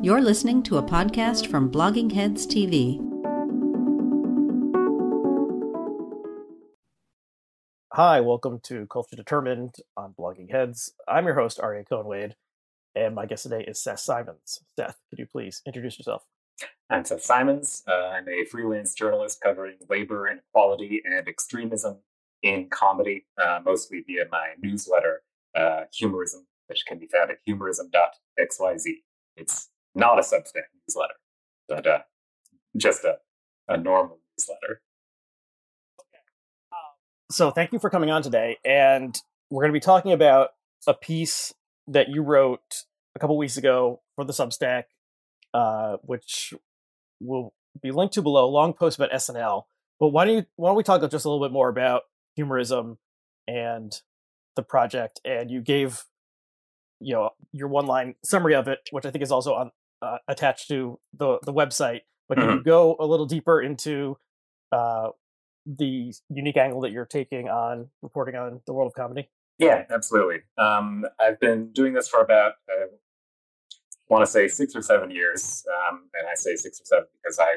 You're listening to a podcast from Blogging Heads TV. Hi, welcome to Culture Determined on Blogging Heads. I'm your host, Aryeh Cohen-Wade, and my guest today is Seth Simons. Seth, could you please introduce yourself? I'm Seth Simons. Uh, I'm a freelance journalist covering labor inequality and extremism in comedy, uh, mostly via my newsletter, uh, Humorism, which can be found at humorism.xyz. It's not a Substack newsletter, but uh, just a, a normal newsletter. So, thank you for coming on today. And we're going to be talking about a piece that you wrote a couple weeks ago for the Substack, uh, which will be linked to below. Long post about SNL. But why don't you why don't we talk just a little bit more about humorism and the project? And you gave you know your one line summary of it, which I think is also on uh, attached to the the website. But can Mhm. you go a little deeper into uh, the unique angle that you're taking on reporting on the world of comedy? Yeah, absolutely. Um, I've been doing this for about, I want to say six or seven years. Um, and I say six or seven because I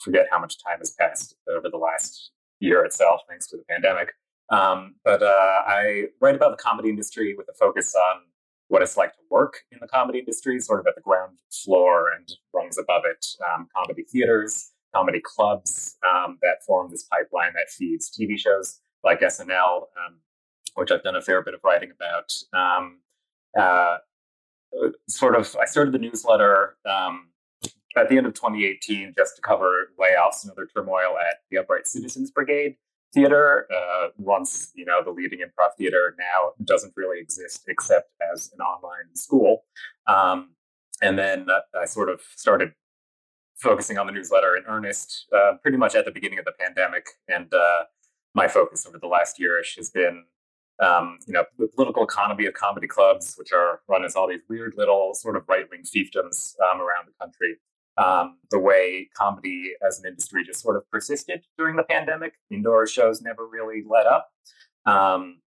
forget how much time has passed over the last year itself, thanks to the pandemic. Um, but uh, I write about the comedy industry with a focus on what it's like to work in the comedy industry, sort of at the ground floor and rungs above it. Um, comedy theaters, comedy clubs um, that form this pipeline that feeds TV shows like SNL, um, which I've done a fair bit of writing about. Um, uh, sort of, I started the newsletter um, at the end of 2018 just to cover layoffs and other turmoil at the Upright Citizens Brigade Theater. Uh, once, you know, the leading improv theater now doesn't really exist except as an online school. Um, and then I sort of started focusing on the newsletter in earnest uh, pretty much at the beginning of the pandemic. And uh, my focus over the last yearish has been um, you know, the political economy of comedy clubs, which are run as all these weird little sort of right wing fiefdoms um, around the country. Um, the way comedy as an industry just sort of persisted during the pandemic. Indoor shows never really let up. Um,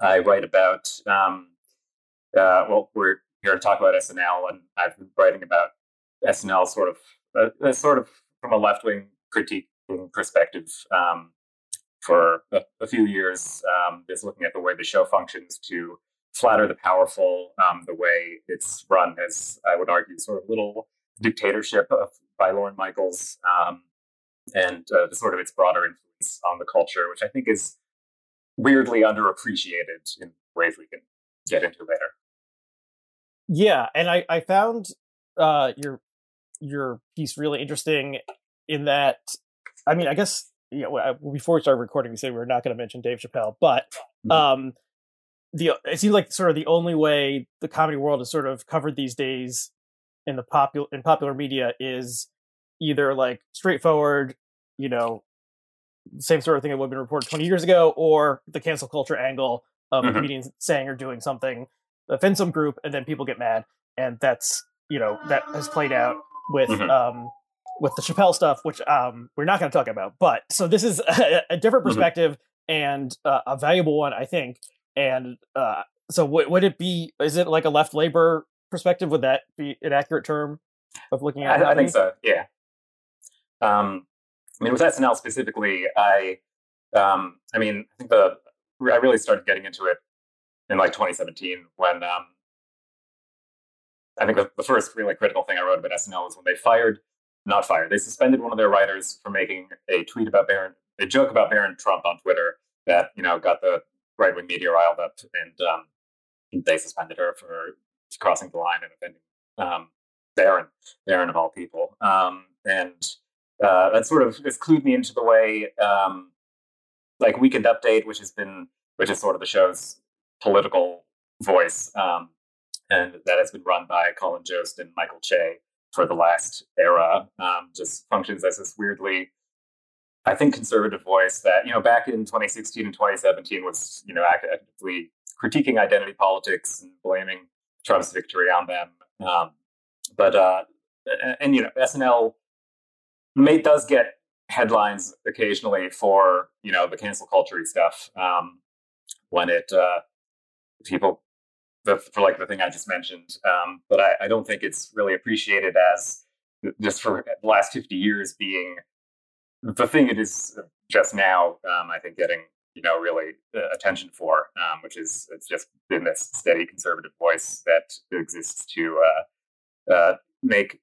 I write about, um, uh, well, we're here to talk about SNL, and I've been writing about SNL sort of, uh, uh, sort of from a left wing critiquing perspective um, for a, a few years, um, just looking at the way the show functions to flatter the powerful, um, the way it's run as I would argue, sort of little dictatorship of, by Lorne Michaels, um, and uh, the sort of its broader influence on the culture, which I think is weirdly underappreciated in ways we can get into later. Yeah, and I I found uh, your your piece really interesting in that I mean I guess you know, before we started recording we said we were not going to mention Dave Chappelle, but Mhm. um the it seems like sort of the only way the comedy world is sort of covered these days in the popular in popular media is either like straightforward, you know, same sort of thing that would have been reported 20 years ago, or the cancel culture angle of a Mhm. comedian saying or doing something that offends some group, and then people get mad, and that's you know that has played out with Mhm. um with the Chappelle stuff, which um we're not going to talk about. But so this is a, a different Mhm. perspective and uh, a valuable one, I think. And uh, so would would it be? Is it like a left labor perspective? Would that be an accurate term of looking at? I, I think so. Yeah. Um, I mean, with SNL specifically, I, um, I mean, I think the I really started getting into it in like 2017 when um, I think the, the first really critical thing I wrote about SNL was when they fired, not fired, they suspended one of their writers for making a tweet about Barron, a joke about Barron Trump on Twitter that you know got the right wing media riled up, and um, they suspended her for crossing the line and offending um, Barron, Barron of all people. Um, and uh, that sort of has clued me into the way, um, like Weekend Update, which has been, which is sort of the show's political voice, um, and that has been run by Colin Jost and Michael Che for the last era, um, just functions as this weirdly, I think, conservative voice that you know back in 2016 and 2017 was you know actively critiquing identity politics and blaming Trump's victory on them. Um, but uh, and, and, you know SNL may does get headlines occasionally for you know the cancel culture stuff um, when it uh, people the, for like the thing I just mentioned. Um, but I, I don't think it's really appreciated as just for the last 50 years being the thing it is just now, um, I think getting you know really uh, attention for, um, which is it's just been this steady conservative voice that exists to uh, uh, make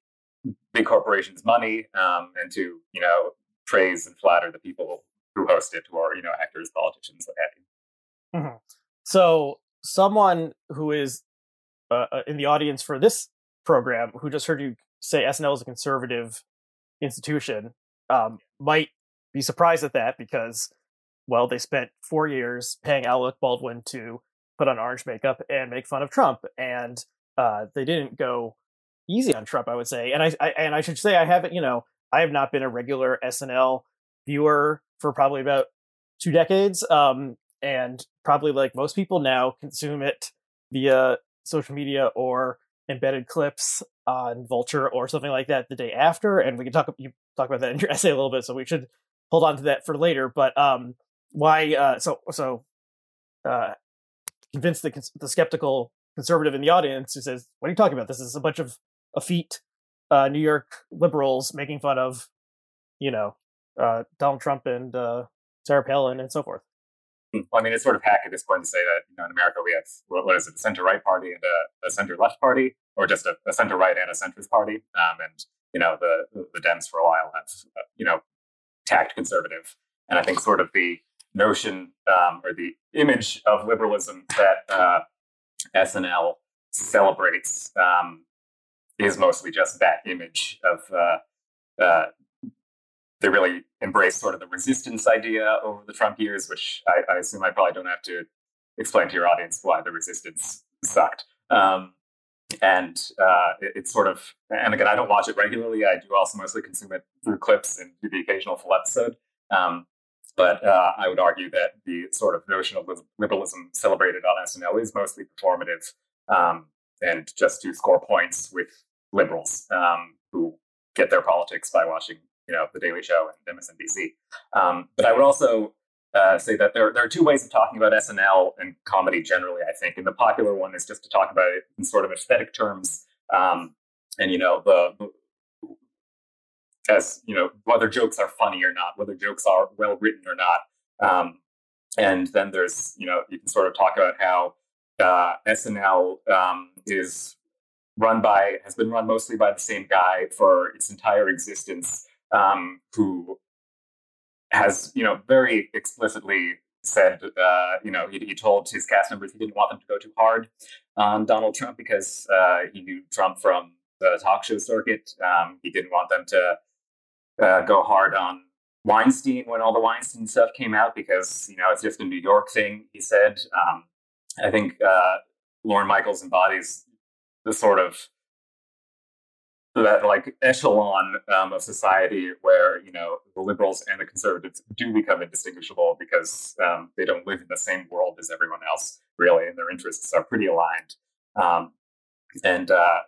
big corporations money um, and to you know praise and flatter the people who host it, or you know actors, politicians, what have you. Mm-hmm. So someone who is uh, uh, in the audience for this program who just heard you say SNL is a conservative institution um, might be surprised at that because, well, they spent four years paying Alec Baldwin to put on orange makeup and make fun of Trump, and uh, they didn't go easy on Trump, I would say. And I, I and I should say I haven't, you know, I have not been a regular SNL viewer for probably about two decades, um, and probably like most people now consume it via social media or embedded clips on Vulture or something like that the day after. And we can talk you talk about that in your essay a little bit, so we should hold on to that for later. But um, why? Uh, so so uh, convince the the skeptical conservative in the audience who says, "What are you talking about? This is a bunch of effete uh, New York liberals making fun of, you know, uh, Donald Trump and uh, Sarah Palin and so forth." Hmm. Well, I mean, it's sort of hack at this point to say that you know in America we have what, what is it, a center right party and a, a center left party, or just a, a center right and a centrist party. Um, and you know the the Dems for a while have uh, you know tacked conservative, and I think sort of the notion um, or the image of liberalism that uh, SNL celebrates um, is mostly just that image of uh, uh, they really embrace sort of the resistance idea over the Trump years, which I, I assume I probably don't have to explain to your audience why the resistance sucked. Um, and uh, it, it's sort of, and again, I don't watch it regularly. I do also mostly consume it through clips and do the occasional full episode. Um, but uh, I would argue that the sort of notion of liberalism celebrated on SNL is mostly performative um, and just to score points with liberals um, who get their politics by watching you know, The Daily Show and MSNBC. Um, but I would also uh, say that there, there are two ways of talking about SNL and comedy generally, I think. And the popular one is just to talk about it in sort of aesthetic terms. Um, and, you know, the, as, you know, whether jokes are funny or not, whether jokes are well written or not. Um, and then there's, you know, you can sort of talk about how uh, SNL um, is run by, has been run mostly by the same guy for its entire existence um, who has, you know, very explicitly said, uh, you know, he, he, told his cast members he didn't want them to go too hard on Donald Trump because uh, he knew Trump from the talk show circuit. Um, he didn't want them to uh, go hard on Weinstein when all the Weinstein stuff came out because, you know, it's just a New York thing, he said. Um, I think uh, Lorne Michaels embodies the sort of that like echelon um, of society where you know the liberals and the conservatives do become indistinguishable because um, they don't live in the same world as everyone else really and their interests are pretty aligned um, and uh,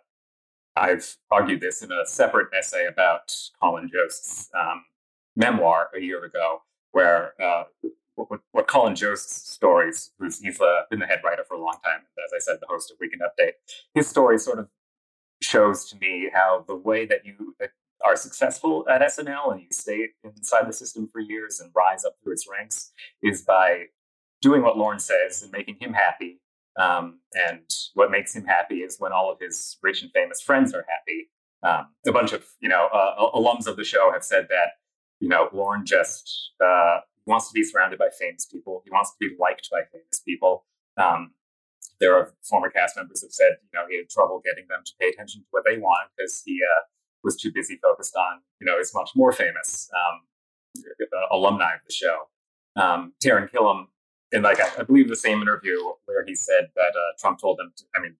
i've argued this in a separate essay about colin jost's um, memoir a year ago where uh, what, what, Colin Jost's stories, who's he's uh, been the head writer for a long time, as I said, the host of Weekend Update. His story sort of shows to me how the way that you uh, are successful at SNL and you stay inside the system for years and rise up through its ranks is by doing what Lorne says and making him happy. Um, and what makes him happy is when all of his rich and famous friends are happy. Um, a bunch of you know uh, alums of the show have said that you know Lorne just uh, wants to be surrounded by famous people. He wants to be liked by famous people. Um, there are former cast members have said, you know, he had trouble getting them to pay attention to what they wanted because he uh, was too busy focused on, you know, his much more famous um, uh, alumni of the show. Um, Taran Killam, in like I, I, believe the same interview where he said that uh, Trump told them, to, I mean,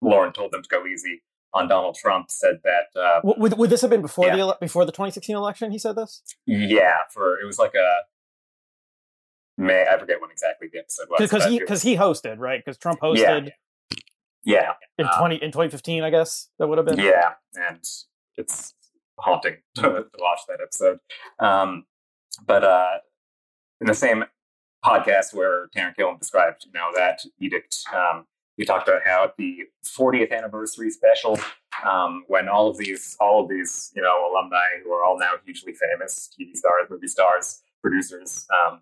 Lorne told them to go easy on Donald Trump. Said that uh, would, would this have been before yeah. the before the 2016 election? He said this. Yeah, for it was like a May I forget when exactly the episode was because he because he hosted right because Trump hosted. Yeah. In um, twenty in twenty fifteen, I guess that would have been. Yeah, and it's haunting to, to watch that episode. Um, but uh, in the same podcast where Taran Killam described, you know, that edict, um, we talked about how at the 40th anniversary special, um, when all of these, all of these, you know, alumni who are all now hugely famous, TV stars, movie stars, producers, um,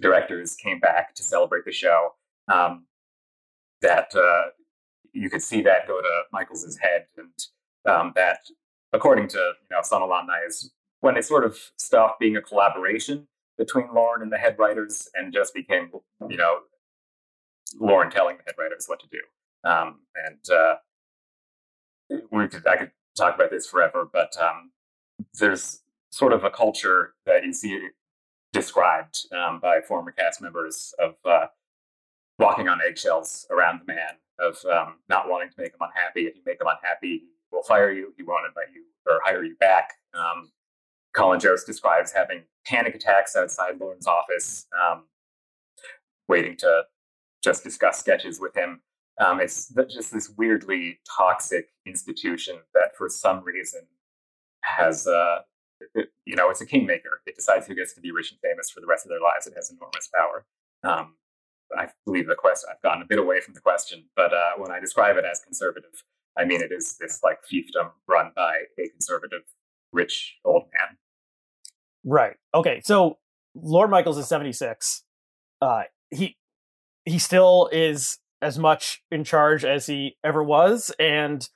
directors, came back to celebrate the show. Um, that uh, you could see that go to Michaels's head, and um, that, according to you know some alumni, is when it sort of stopped being a collaboration between Lorne and the head writers, and just became you know Lorne telling the head writers what to do. Um, and uh, we could, I could talk about this forever, but um, there's sort of a culture that you see described um, by former cast members of uh, walking on eggshells around the man, of um, not wanting to make him unhappy. If you make him unhappy, he will fire you. He won't invite you or hire you back. Um, Colin Jost describes having panic attacks outside Lorne's office, um, waiting to just discuss sketches with him. Um, it's just this weirdly toxic institution that, for some reason, has uh, it, you know it's a kingmaker. It decides who gets to be rich and famous for the rest of their lives. It has enormous power. Um, I believe the question. I've gotten a bit away from the question, but uh, when I describe it as conservative, I mean it is this like fiefdom run by a conservative, rich old man. Right. Okay. So Lorne Michaels is seventy six. Uh, he he still is as much in charge as he ever was and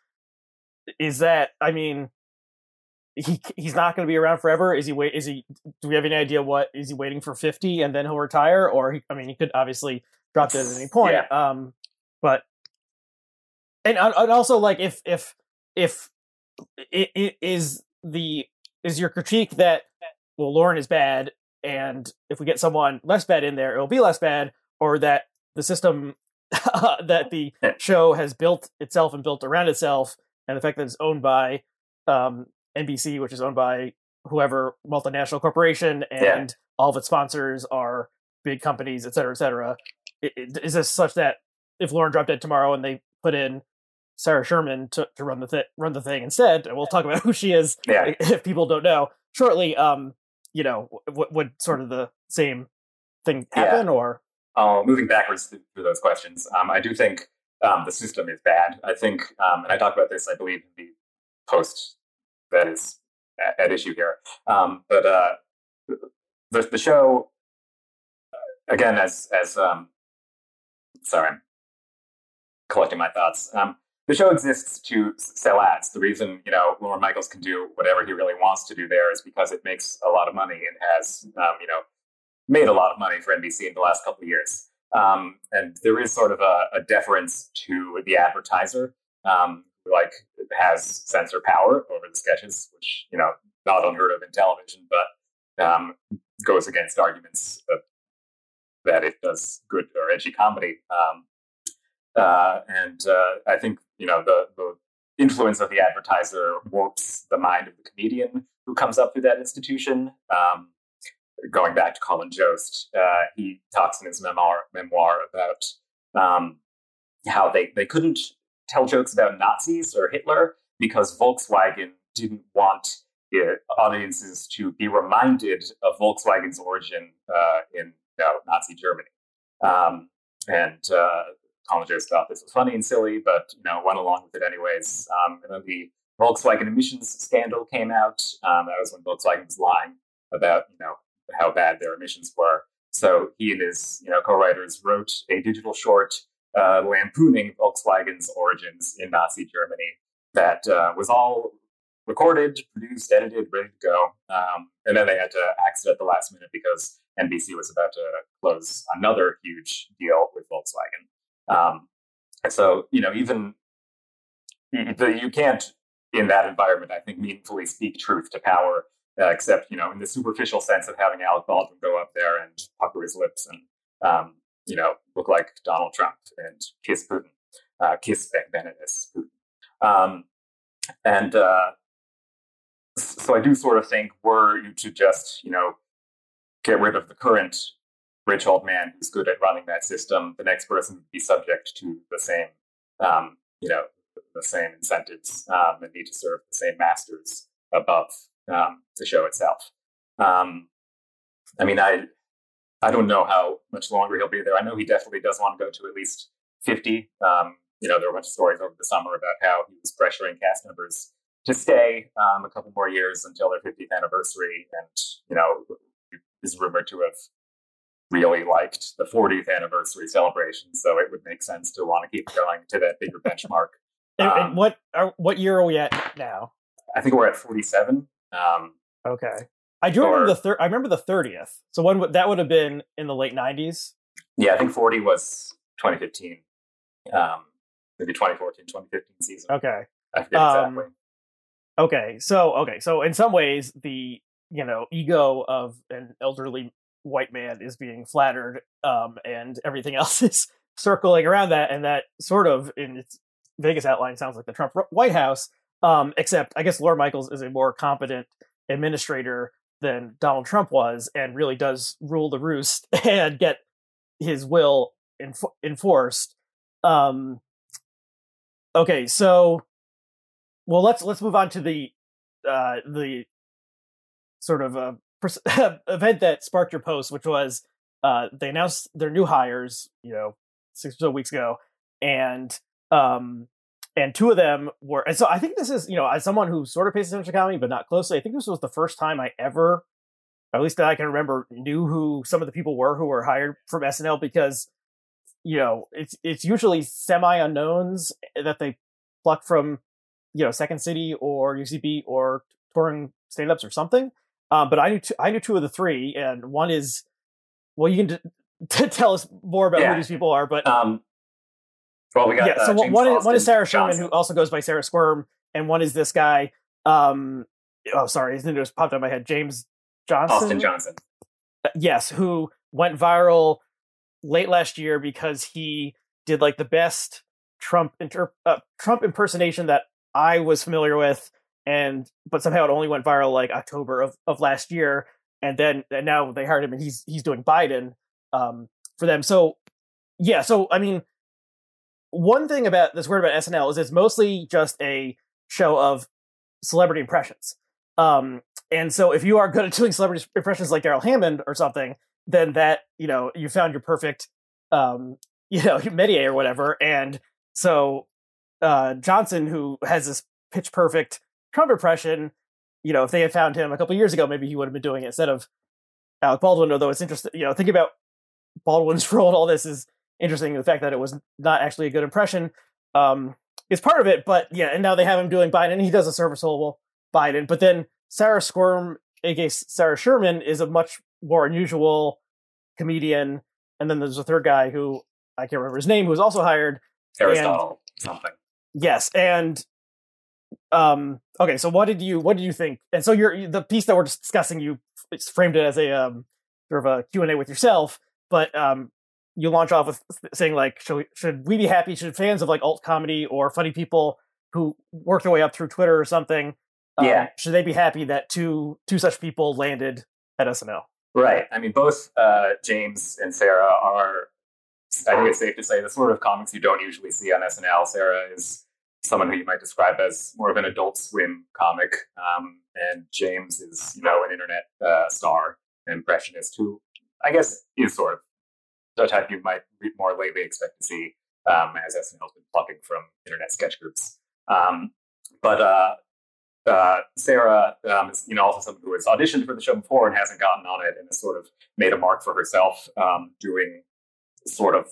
is that i mean he he's not going to be around forever is he wait is he do we have any idea what is he waiting for 50 and then he'll retire or he, i mean he could obviously drop dead at any point yeah. um but and, and also like if if if it, it is the is your critique that well Lorne is bad and if we get someone less bad in there it'll be less bad or that the system that the show has built itself and built around itself, and the fact that it's owned by um, NBC, which is owned by whoever multinational corporation, and yeah. all of its sponsors are big companies, et cetera, et cetera. Is this such that if Lorne dropped dead tomorrow and they put in Sarah Sherman to, to run the th- run the thing instead, and we'll talk about who she is yeah. if people don't know shortly. Um, you know, w- would sort of the same thing happen, yeah. or uh, moving backwards through those questions, um, I do think um, the system is bad. I think, um, and I talk about this, I believe, in the post that is at, at issue here. Um, but uh, the, the show, again, as as um, sorry, I'm collecting my thoughts. Um, the show exists to sell ads. The reason you know Lorne Michaels can do whatever he really wants to do there is because it makes a lot of money and has you know made a lot of money for NBC in the last couple of years. Um, and there is sort of a, a deference to the advertiser, um, who like has censor power over the sketches, which you know not unheard of in television, but um, goes against arguments of, that it does good or edgy comedy. Um, uh, and uh, I think you know the the influence of the advertiser warps the mind of the comedian who comes up through that institution. Um, going back to Colin Jost, uh, he talks in his memoir memoir about um, how they, they couldn't tell jokes about Nazis or Hitler because Volkswagen didn't want audiences to be reminded of Volkswagen's origin uh, in you know, Nazi Germany. Um, and uh, Jost thought this was funny and silly, but you know went along with it anyways. Um, and then the Volkswagen emissions scandal came out. Um, that was when Volkswagen was lying about you know how bad their emissions were. So he and his you know co-writers wrote a digital short uh, lampooning Volkswagen's origins in Nazi Germany that uh, was all recorded, produced, edited, ready to go. Um, and then they had to axe it at the last minute because NBC was about to close another huge deal with Volkswagen. Um, and so you know even the, you can't in that environment, I think, meaningfully speak truth to power uh, except you know in the superficial sense of having Alec Baldwin go up there and pucker his lips and um, you know look like Donald Trump and kiss Putin, uh, kiss Bennett as Putin, um, and uh, so I do sort of think were you to just you know get rid of the current rich old man who's good at running that system, the next person would be subject to the same um, you know the same incentives um, and need to serve the same masters above um, the show itself. Um, I mean, I I don't know how much longer he'll be there. I know he definitely does want to go to at least fifty. Um, you know, there were a bunch of stories over the summer about how he was pressuring cast members to stay um, a couple more years until their 50th anniversary, and you know, is rumored to have really liked the 40th anniversary celebration. So it would make sense to want to keep going to that bigger benchmark. And, um, and what are, what year are we at now? I think we're at 47. Um, okay. I do remember the thir- I remember the 30th. So when that would have been in the late 90s. Yeah, I think 40 was 2015. Um, maybe 2014, 2015 season. Okay. I forget exactly. Um, okay. So okay. So in some ways the, you know, ego of an elderly white man is being flattered um, and everything else is circling around that and that sort of in its Vegas outline sounds like the Trump White House um, except I guess Lorne Michaels is a more competent administrator than Donald Trump was, and really does rule the roost and get his will enf- enforced. Um, okay, so well, let's let's move on to the uh, the sort of uh, event that sparked your post, which was uh, they announced their new hires, you know, six or so weeks ago, and um, and two of them were and so i think this is you know as someone who sort of pays attention to comedy but not closely i think this was the first time i ever at least that i can remember knew who some of the people were who were hired from snl because you know it's it's usually semi unknowns that they pluck from you know second city or ucb or touring stand-ups or something um, but i knew two, i knew two of the three and one is well you can d- tell us more about yeah. who these people are but um, well, we got yeah. Uh, so James one is, one is Sarah Sherman, Johnson. who also goes by Sarah Squirm, and one is this guy. Um, oh, sorry, his name just popped out of my head. James Johnson. Austin Johnson. Uh, yes, who went viral late last year because he did like the best Trump inter- uh, Trump impersonation that I was familiar with, and but somehow it only went viral like October of, of last year, and then and now they hired him, and he's he's doing Biden um, for them. So yeah, so I mean one thing about this word about SNL is it's mostly just a show of celebrity impressions. Um, and so if you are good at doing celebrity impressions like Darrell Hammond or something, then that, you know, you found your perfect, um, you know, métier or whatever. And so uh, Johnson, who has this pitch perfect Trump impression, you know, if they had found him a couple years ago, maybe he would have been doing it instead of Alec Baldwin. Although it's interesting, you know, think about Baldwin's role in all this is interesting. The fact that it was not actually a good impression um, is part of it. But yeah, and now they have him doing Biden, and he does a serviceable Biden. But then Sarah Squirm, aka Sarah Sherman, is a much more unusual comedian. And then there's a third guy who I can't remember his name, who was also hired. Aristotle and, something. Yes, and um, okay. So what did you what did you think? And so you're the piece that we're discussing. You framed it as a um, sort of a Q and A with yourself. But um, you launch off with saying like, should we, should we be happy? Should fans of like alt comedy or funny people who work their way up through Twitter or something, um, yeah, should they be happy that two two such people landed at SNL? Right. I mean, both uh, James and Sarah are. I think it's safe to say the sort of comics you don't usually see on SNL. Sarah is someone who you might describe as more of an Adult Swim comic, um, and James is, you know, an internet uh, star, impressionist who I guess is sort of the type you might more lately expect to see um, as SNL's been plucking from internet sketch groups. Um, but uh, uh, Sarah um, is, you know, also someone who has auditioned for the show before and hasn't gotten on it, and has sort of made a mark for herself um, doing sort of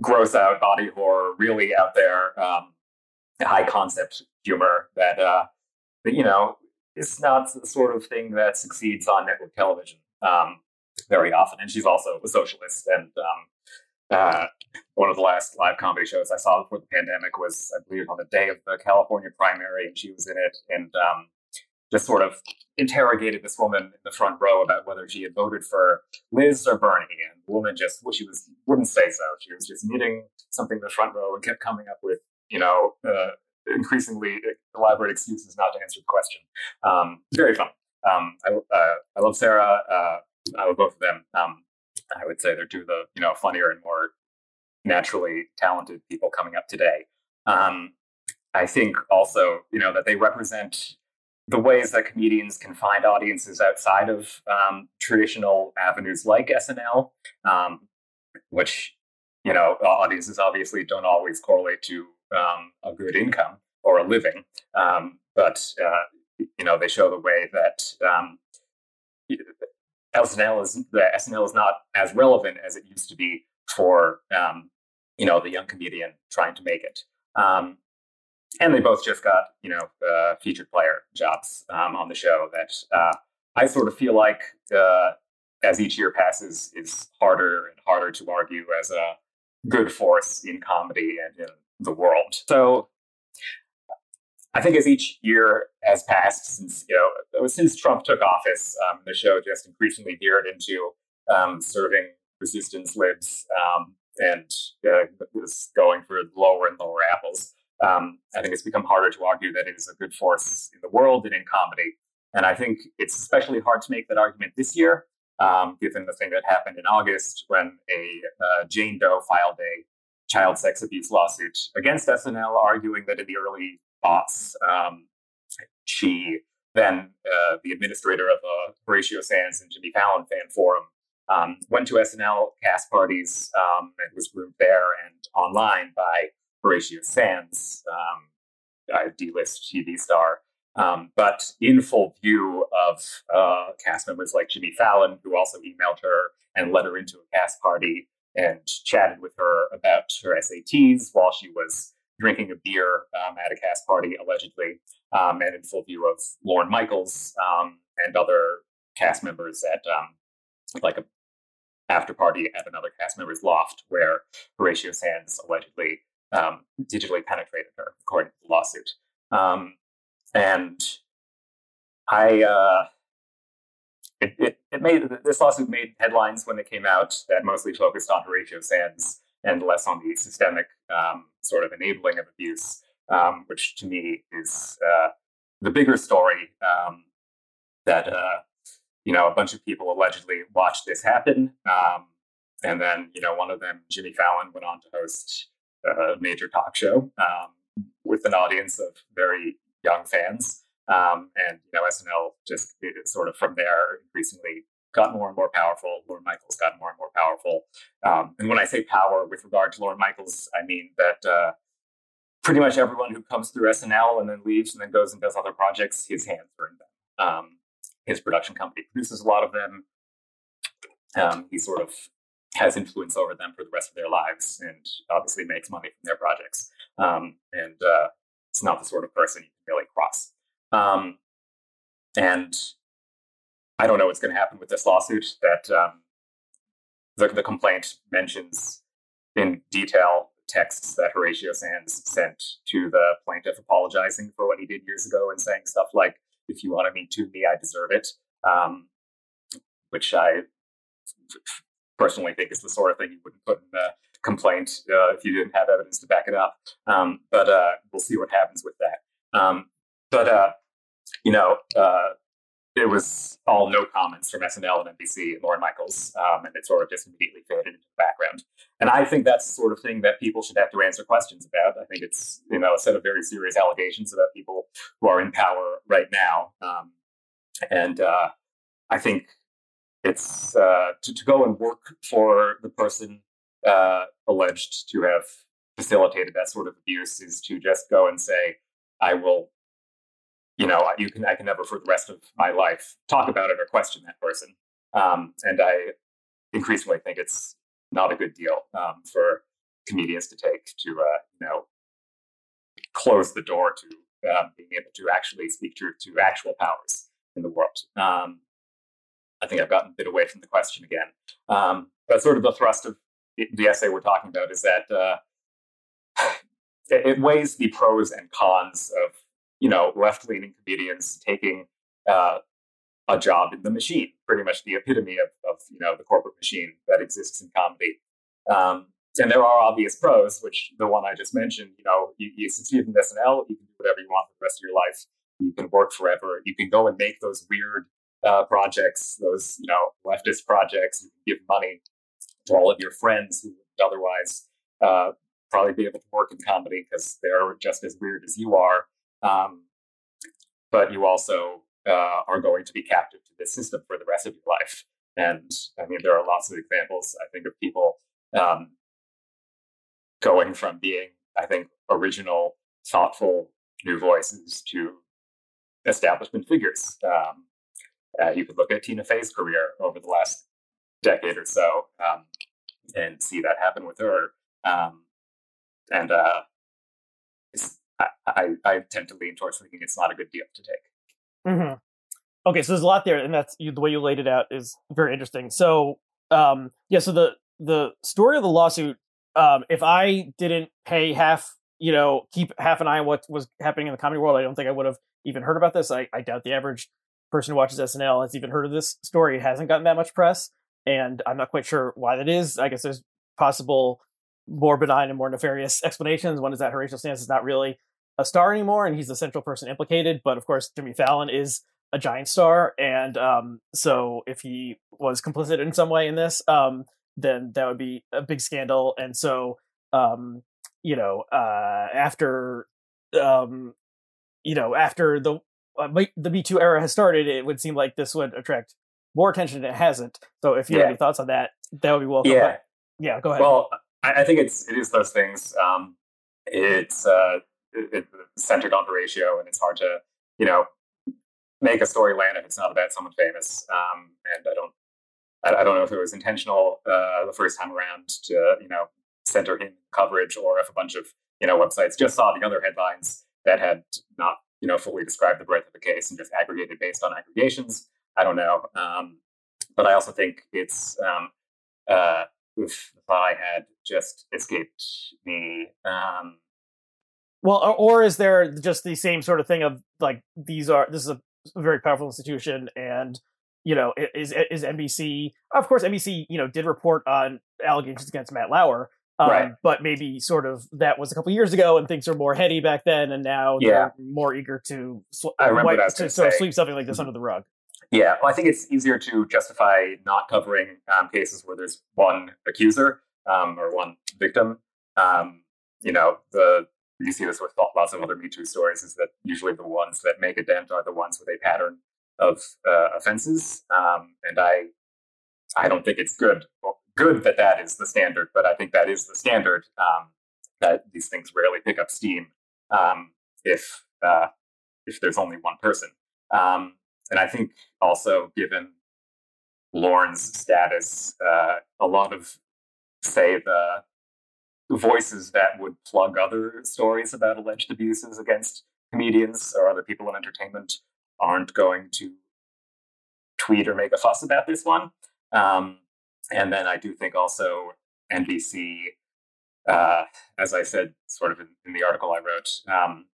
gross out body horror, really out there, um, high concept humor that, uh, you know is not the sort of thing that succeeds on network television. Um, very often. And she's also a socialist. And um, uh, one of the last live comedy shows I saw before the pandemic was, I believe, on the day of the California primary, and she was in it and um, just sort of interrogated this woman in the front row about whether she had voted for Liz or Bernie. And the woman just, well, she was wouldn't say so. She was just knitting something in the front row and kept coming up with, you know, uh, increasingly elaborate excuses not to answer the question. Um, very fun. Um, I, uh, I love Sarah. Uh, I would both of them. Um, I would say they're two of the you know funnier and more naturally talented people coming up today. Um, I think also you know that they represent the ways that comedians can find audiences outside of um, traditional avenues like SNL, um, which you know, audiences obviously don't always correlate to um, a good income or a living, um, but uh, you know, they show the way that um, SNL is the SNL is not as relevant as it used to be for um, you know the young comedian trying to make it. Um, and they both just got you know uh, featured player jobs um, on the show that uh, I sort of feel like uh, as each year passes is harder and harder to argue as a good force in comedy and in the world. So I think as each year has passed since you know since Trump took office, um, the show just increasingly veered into um, serving resistance libs um, and uh, was going for lower and lower apples. Um, I think it's become harder to argue that it is a good force in the world and in comedy. And I think it's especially hard to make that argument this year, um, given the thing that happened in August when a uh, Jane Doe filed a child sex abuse lawsuit against SNL, arguing that in the early aughts, um, she then uh, the administrator of the Horatio Sanz and Jimmy Fallon fan forum um, went to SNL cast parties um, and was groomed there and online by Horatio Sanz, um, D-list TV star. Um, but in full view of uh, cast members like Jimmy Fallon, who also emailed her and let her into a cast party and chatted with her about her SATs while she was drinking a beer um, at a cast party, allegedly, um, and in full view of Lorne Michaels um, and other cast members at like a after party at another cast member's loft where Horatio Sanz allegedly um, digitally penetrated her, according to the lawsuit. Um, and I, uh, it, it, it, made this lawsuit made headlines when it came out that mostly focused on Horatio Sanz and less on the systemic um, sort of enabling of abuse, um, which to me is uh, the bigger story um, that uh, you know, a bunch of people allegedly watched this happen. Um, and then, you know, one of them, Jimmy Fallon, went on to host a major talk show um, with an audience of very young fans. Um, and, you know, SNL just sort of from there increasingly got more and more powerful. Lorne Michaels got more and more powerful. Um, and when I say power with regard to Lorne Michaels, I mean that uh, pretty much everyone who comes through SNL and then leaves and then goes and does other projects, his hands are in them. Um, his production company produces a lot of them. Um, he sort of has influence over them for the rest of their lives and obviously makes money from their projects. Um, and uh, it's not the sort of person you can really cross. Um, and I don't know what's going to happen with this lawsuit. That um, the, the complaint mentions in detail texts that Horatio Sanz sent to the plaintiff apologizing for what he did years ago and saying stuff like, if you want to meet to me, I deserve it. Um, which I personally think is the sort of thing you wouldn't put in the complaint uh, if you didn't have evidence to back it up. Um, but uh, we'll see what happens with that. Um, but uh, you know, uh, it was all no comments from SNL and NBC and Lorne Michaels, um, and it sort of just immediately faded into the background. And I think that's the sort of thing that people should have to answer questions about. I think it's you know a set of very serious allegations about people who are in power right now, um, and uh, I think it's uh, to, to go and work for the person uh, alleged to have facilitated that sort of abuse is to just go and say, "I will you know, you can I can never for the rest of my life talk about it or question that person. Um, and I increasingly think it's not a good deal um, for comedians to take to uh, you know close the door to um, being able to actually speak truth to actual powers in the world. Um, I think I've gotten a bit away from the question again, um, but sort of the thrust of the essay we're talking about is that uh, it weighs the pros and cons of you know, left leaning comedians taking uh, a job in the machine, pretty much the epitome of, of you know the corporate machine that exists in comedy. Um, and there are obvious pros, which the one I just mentioned, you know, you, you succeed in SNL, you can do whatever you want for the rest of your life. You can work forever. You can go and make those weird uh, projects, those you know leftist projects. You can give money to all of your friends who would otherwise uh, probably be able to work in comedy because they're just as weird as you are. Um, but you also uh, are going to be captive to this system for the rest of your life. And I mean, there are lots of examples, I think, of people um, going from being, I think, original, thoughtful new voices to establishment figures. Um, uh, you could look at Tina Fey's career over the last decade or so um, and see that happen with her. Um, and uh, I, I, tend to lean towards thinking it's not a good deal to take. Mm-hmm. Okay, so there's a lot there, and that's the way you laid it out is very interesting. So, um, yeah, so the the story of the lawsuit. Um, if I didn't pay half, you know, keep half an eye on what was happening in the comedy world, I don't think I would have even heard about this. I, I doubt the average person who watches SNL has even heard of this story. It hasn't gotten that much press, and I'm not quite sure why that is. I guess there's possible more benign and more nefarious explanations. One is that Horatio Sanz is not really a star anymore, and he's the central person implicated. But of course, Jimmy Fallon is a giant star, and um, so if he was complicit in some way in this, um, then that would be a big scandal. And so, um, you know, uh, after um, you know, after the uh, the Me Too era has started, it would seem like this would attract more attention than it hasn't. So if you yeah. have any thoughts on that, that would be welcome. Yeah, but, yeah. Go ahead. Well, I, I, think it's it is those things. Um, it's uh, it, centered on Horatio, and it's hard to you know make a story land if it's not about someone famous. Um, and I don't I, don't know if it was intentional uh, the first time around to you know center him coverage, or if a bunch of you know websites just saw the other headlines that had not you know fully described the breadth of the case and just aggregated based on aggregations. I don't know, um, but I also think it's um, uh, if I had just escaped me. Um, well, or is there just the same sort of thing of like these are this is a very powerful institution and you know is is NBC of course NBC you know did report on allegations against Matt Lauer um, right. But maybe sort of that was a couple years ago, and things are more heady back then, and now yeah. they're more eager to sw- I remember wipe, to sort of sweep something like this under the rug. Yeah, well, I think it's easier to justify not covering um, cases where there's one accuser um, or one victim. Um, you know, the you see this with lots of other Me Too stories. Is that usually the ones that make a dent are the ones with a pattern of uh, offenses, um, and I I don't think it's good good that that is the standard, but I think that is the standard um, that these things rarely pick up steam um, if uh, if there's only one person. Um, and I think also given Lorne's status, uh, a lot of say the voices that would plug other stories about alleged abuses against comedians or other people in entertainment aren't going to tweet or make a fuss about this one. Um, and then I do think also NBC, uh, as I said, sort of in, in the article I wrote, um,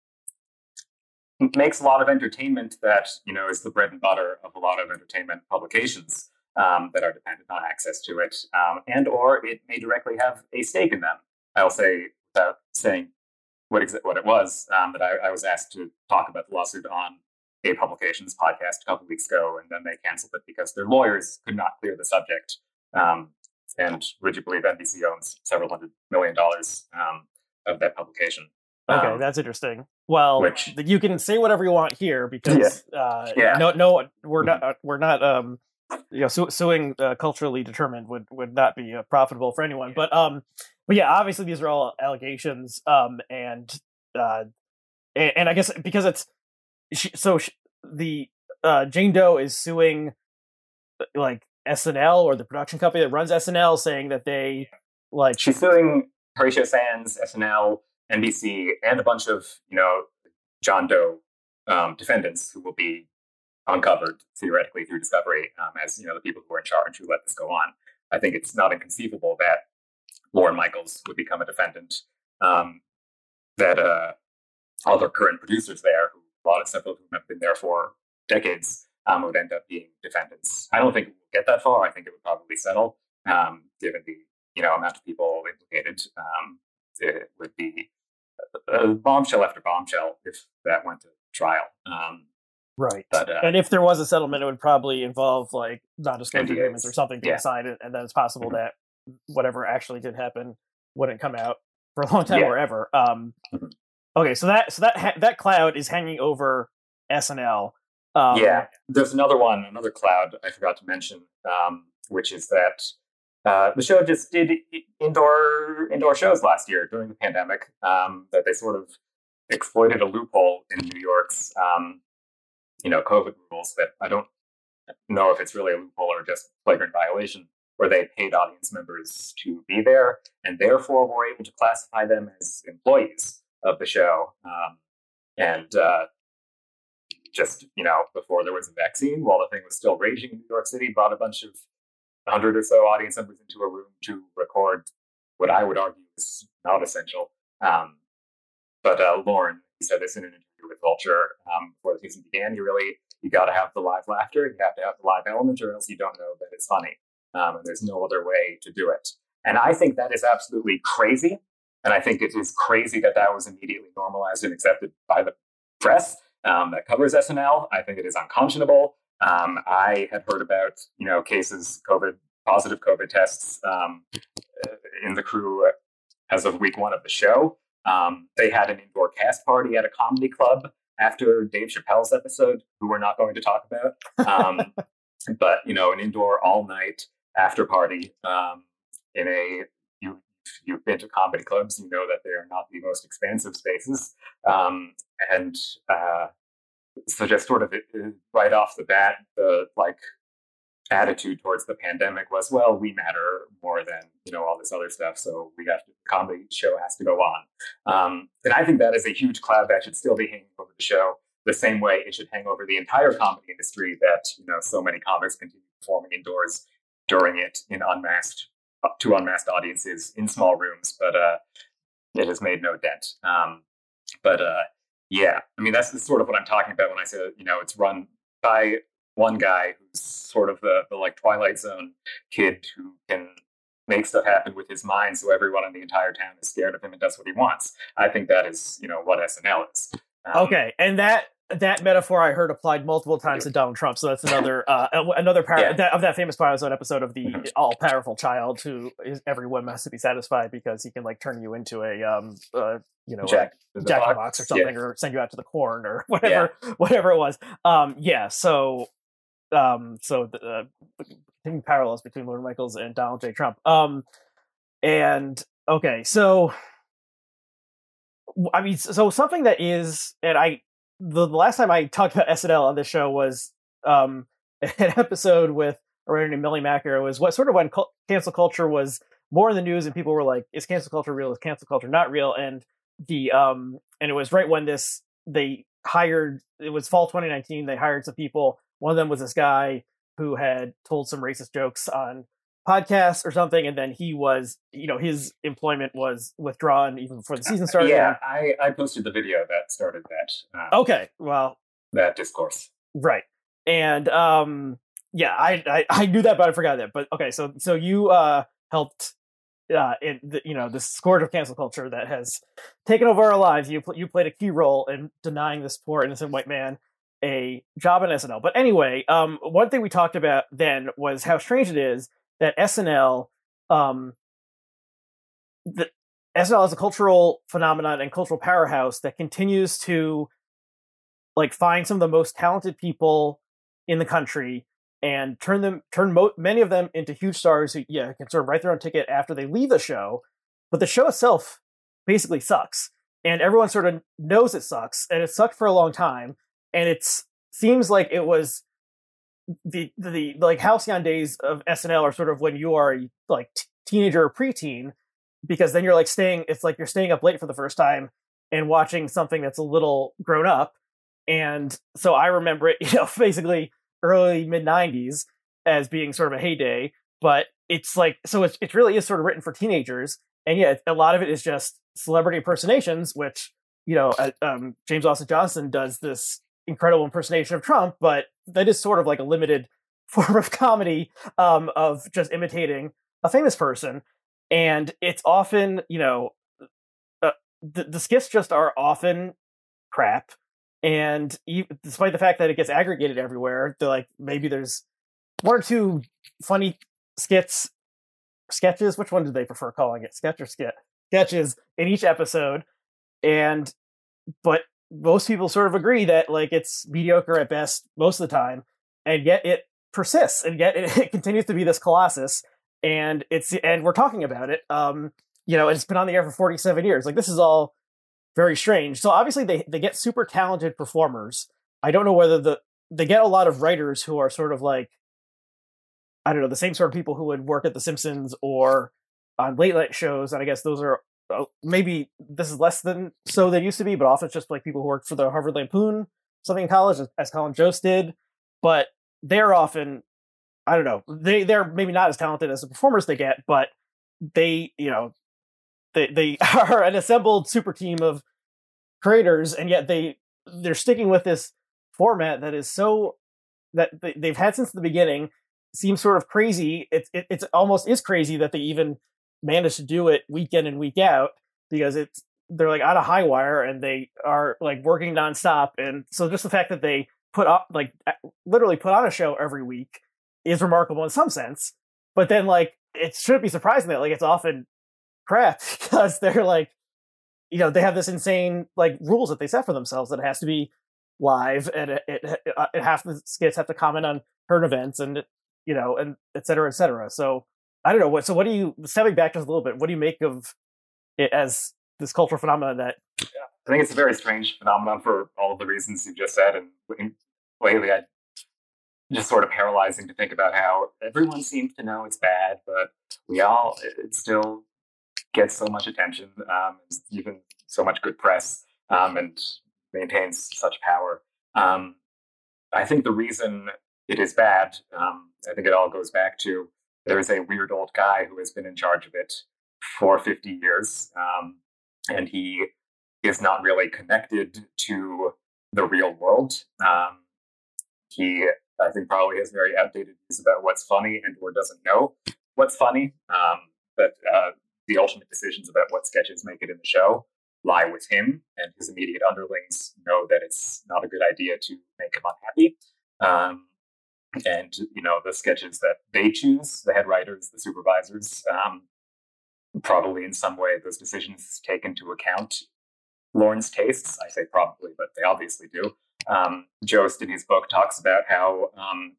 makes a lot of entertainment that you know is the bread and butter of a lot of entertainment publications um, that are dependent on access to it, um, and or it may directly have a stake in them. I'll say without saying what exa- what it was um, that I, I, was asked to talk about the lawsuit on a publications podcast a couple weeks ago, and then they canceled it because their lawyers could not clear the subject um, and would you believe NBC owns several hundred million dollars um, of that publication? Okay, um, that's interesting. Well, which, you can say whatever you want here because yeah. Uh, yeah. no, no, we're not, uh, we're not, um, you know, su- suing uh, culturally determined would would not be uh, profitable for anyone. But um, but yeah, obviously these are all allegations. Um, and uh, and, and I guess because it's she, so she, the uh Jane Doe is suing uh, like SNL or the production company that runs SNL saying that they like she's suing Horatio Sanz, SNL, NBC, and a bunch of you know John Doe um, defendants who will be uncovered theoretically through discovery um, as you know the people who are in charge who let this go on. I think it's not inconceivable that Lorne Michaels would become a defendant. Um, that uh, current producers there, who a lot of several of whom have been there for decades, um, would end up being defendants. I don't think we'll get that far. I think it would probably settle, um, given the you know amount of people implicated. Um, it would be bombshell after bombshell if that went to trial. Um, right. But, uh, and if there was a settlement, it would probably involve like non-disclosure agreements or something to yeah. sign it, and then it's possible mm-hmm. that whatever actually did happen wouldn't come out for a long time yeah. or ever. Um, mm-hmm. Okay, so that so that ha- that cloud is hanging over SNL. Um, yeah, there's another one, another cloud I forgot to mention, um, which is that uh, the show just did indoor indoor shows last year during the pandemic. Um, that they sort of exploited a loophole in New York's um, you know COVID rules that I don't know if it's really a loophole or just flagrant violation, where they paid audience members to be there and therefore were able to classify them as employees of the show. Um, and uh, just you know before there was a vaccine, while the thing was still raging in New York City, brought a bunch of hundred or so audience members into a room to record what I would argue is not essential. Um, but uh, Lorne said this in an interview with Vulture um, before the season began. You really you got to have the live laughter, you have to have the live element, or else you don't know that it's funny. Um, and there's no other way to do it. And I think that is absolutely crazy. And I think it is crazy that that was immediately normalized and accepted by the press um, that covers SNL. I think it is unconscionable. Um, I had heard about you know cases COVID positive COVID tests um, in the crew as of week one of the show. Um, they had an indoor cast party at a comedy club after Dave Chappelle's episode, who we're not going to talk about. Um, but you know, an indoor all night after party um, in a you you've been to comedy clubs, you know that they are not the most expansive spaces, um, and uh, so just sort of uh, right off the bat, the like attitude towards the pandemic was, well, we matter more than you know all this other stuff, so we have to. The comedy show has to go on, um, and I think that is a huge cloud that should still be hanging over the show. The same way it should hang over the entire comedy industry that you know so many comics continue performing indoors during it in unmasked to unmasked audiences in small rooms, but uh, it has made no dent. Um, but uh, yeah, I mean that's sort of what I'm talking about when I say you know it's run by one guy who's sort of the, the like Twilight Zone kid who can make stuff happen with his mind, so everyone in the entire town is scared of him and does what he wants. I think that is you know what SNL is. Um, okay, and that that metaphor I heard applied multiple times to Donald Trump. So that's another uh, another par- yeah. that, of that famous Twilight Zone episode of the mm-hmm. all powerful child who is everyone has to be satisfied because he can like turn you into a um uh, you know Jack, Jack box. box or something yeah. or send you out to the corn or whatever yeah. whatever it was. Um yeah, so um so the uh, parallels between Lorne Michaels and Donald J. Trump. Um and okay, so I mean, so something that is, and I the, the last time I talked about SNL on this show was um, an episode with a writer named Millie Macker. Was what sort of when cancel culture was more in the news, and people were like, "Is cancel culture real? Is cancel culture not real?" And the um, and it was right when this they hired. It was fall 2019. They hired some people. One of them was this guy who had told some racist jokes on podcast or something, and then he was, you know, his employment was withdrawn even before the season started. Yeah, I, I posted the video that started that. Um, okay, well, that discourse, right? And um, yeah, I, I, I knew that, but I forgot that. But okay, so so you uh helped uh in the, you know this scourge of cancel culture that has taken over our lives. You you played a key role in denying this poor innocent white man a job in SNL. But anyway, um, one thing we talked about then was how strange it is that SNL, um, the SNL is a cultural phenomenon and cultural powerhouse that continues to like find some of the most talented people in the country and turn them turn mo- many of them into huge stars who yeah can sort of write their own ticket after they leave the show but the show itself basically sucks and everyone sort of knows it sucks and it sucked for a long time and it seems like it was the, the, like halcyon days of SNL are sort of when you are like t- teenager or preteen, because then you're like staying. It's like you're staying up late for the first time and watching something that's a little grown up. And so I remember it, you know, basically early mid '90s as being sort of a heyday. But it's like so it's it really is sort of written for teenagers, and yeah, a lot of it is just celebrity impersonations, which you know, uh, um, James Austin Johnson does this incredible impersonation of Trump, but that is sort of like a limited form of comedy um, of just imitating a famous person. And it's often, you know, uh, the, the skits just are often crap. And despite the fact that it gets aggregated everywhere, they're like maybe there's one or two funny skits, sketches. Which one do they prefer calling it? Sketch or skit? Sketches in each episode. And, but most people sort of agree that like it's mediocre at best most of the time, and yet it persists, and yet it, it continues to be this colossus. and it's and we're talking about it. Um, you know, it's been on the air for 47 years. Like this is all very strange. So obviously they they get super talented performers. I don't know whether the they get a lot of writers who are sort of like I don't know the same sort of people who would work at The Simpsons or on late night shows, and I guess those are Uh, maybe this is less than so they used to be, but often it's just like people who work for the Harvard Lampoon, something in college, as Colin Jost did. But they're often I don't know they they're maybe not as talented as the performers they get, but they you know they they are an assembled super team of creators, and yet they they're sticking with this format that is so that they've had since the beginning seems sort of crazy. It's it, it's almost is crazy that they even managed to do it week in and week out because it's they're like on a high wire and they are like working nonstop. And so just the fact that they put up like literally put on a show every week is remarkable in some sense. But then like it shouldn't be surprising that like it's often crap because they're like you know they have this insane like rules that they set for themselves that it has to be live and it it, it, uh, have the skits have to comment on current events and you know and et cetera et cetera so i don't know what so what do you stepping back just a little bit what do you make of it as this cultural phenomenon that yeah, i think it's a very strange phenomenon for all of the reasons you just said and lately i just sort of paralyzing to think about how everyone seems to know it's bad but we all it still gets so much attention, um, even so much good press, um, and maintains such power. Um, I think the reason it is bad, um, I think it all goes back to there is a weird old guy who has been in charge of it for 50 years, um, and he is not really connected to the real world. Um, he, I think, probably has very outdated views about what's funny and or doesn't know what's funny. but uh, the ultimate decisions about what sketches make it in the show lie with him, and his immediate underlings know that it's not a good idea to make him unhappy. Um, and you know the sketches that they choose, the head writers, the supervisors, um, probably in some way those decisions take into account Lorne's tastes. I say probably, but they obviously do. Um, Jost in his book talks about how um,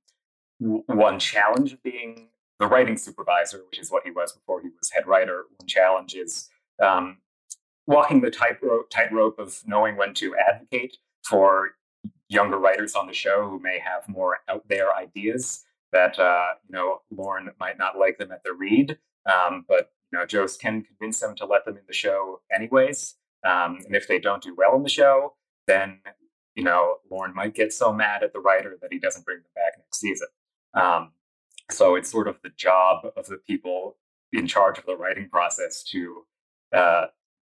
one challenge of being the writing supervisor, which is what he was before he was head writer. One challenge is um, walking the tightrope tightrope of knowing when to advocate for younger writers on the show who may have more out there ideas that uh, you know Lorne might not like them at the read, um, but you know Jost can convince them to let them in the show anyways. Um, and if they don't do well in the show, then you know Lorne might get so mad at the writer that he doesn't bring them back next season. Um, so it's sort of the job of the people in charge of the writing process to uh,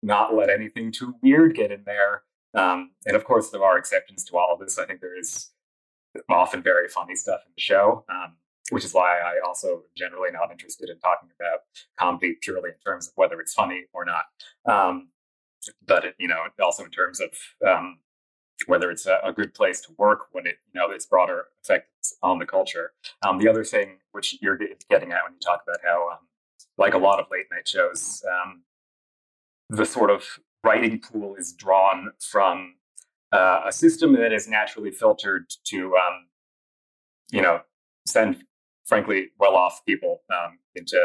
not let anything too weird get in there. Um, and of course, there are exceptions to all of this. I think there is often very funny stuff in the show, um, which is why I also generally not interested in talking about comedy purely in terms of whether it's funny or not. Um, but it, you know, also in terms of um, whether it's a, a, good place to work when it you know its broader effects on the culture. Um, the other thing which you're getting at when you talk about how, um, like a lot of late night shows, the sort of writing pool is drawn from uh, a system that is naturally filtered to, um, you know, send frankly well off people um, into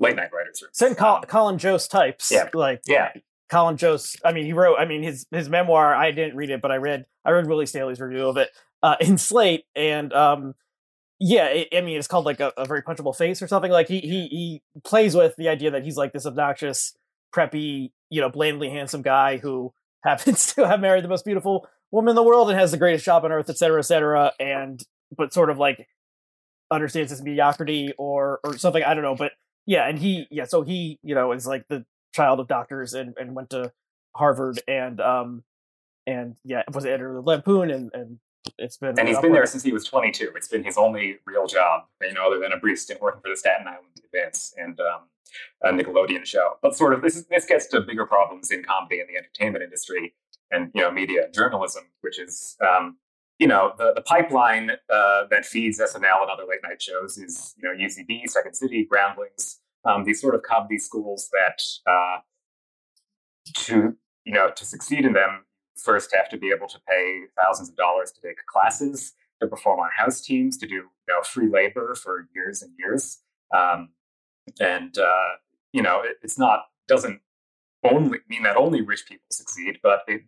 late night writers. rooms. Send Col- Colin Jost types. Yeah. Like yeah. Colin Jost. I mean, he wrote. I mean, his his memoir. I didn't read it, but I read. I read Willy Staley's review of it uh, in Slate, and um, yeah, it, I mean, it's called like a, a, very punchable face or something. Like he he he plays with the idea that he's like this obnoxious, preppy, you know, blandly handsome guy who happens to have married the most beautiful woman in the world and has the greatest job on earth, et cetera, et cetera, and but sort of like understands his mediocrity or or something. I don't know, but yeah, and he yeah, so he you know is like the child of doctors and, and went to Harvard and um and yeah was editor of the Lampoon and and it's been and he's been there since he was 22. It's been his only real job, you know, other than a brief stint working for the Staten Island Advance and um, a Nickelodeon show. But sort of this is, this gets to bigger problems in comedy and the entertainment industry and you know media and journalism, which is um, you know the the pipeline uh, that feeds SNL and other late night shows is you know UCB, Second City, Groundlings, um, these sort of comedy schools that uh, to you know to succeed in them first have to be able to pay thousands of dollars to take classes to perform on house teams to do you know free labor for years and years um, and uh, you know, it, it's not doesn't only mean that only rich people succeed, but it,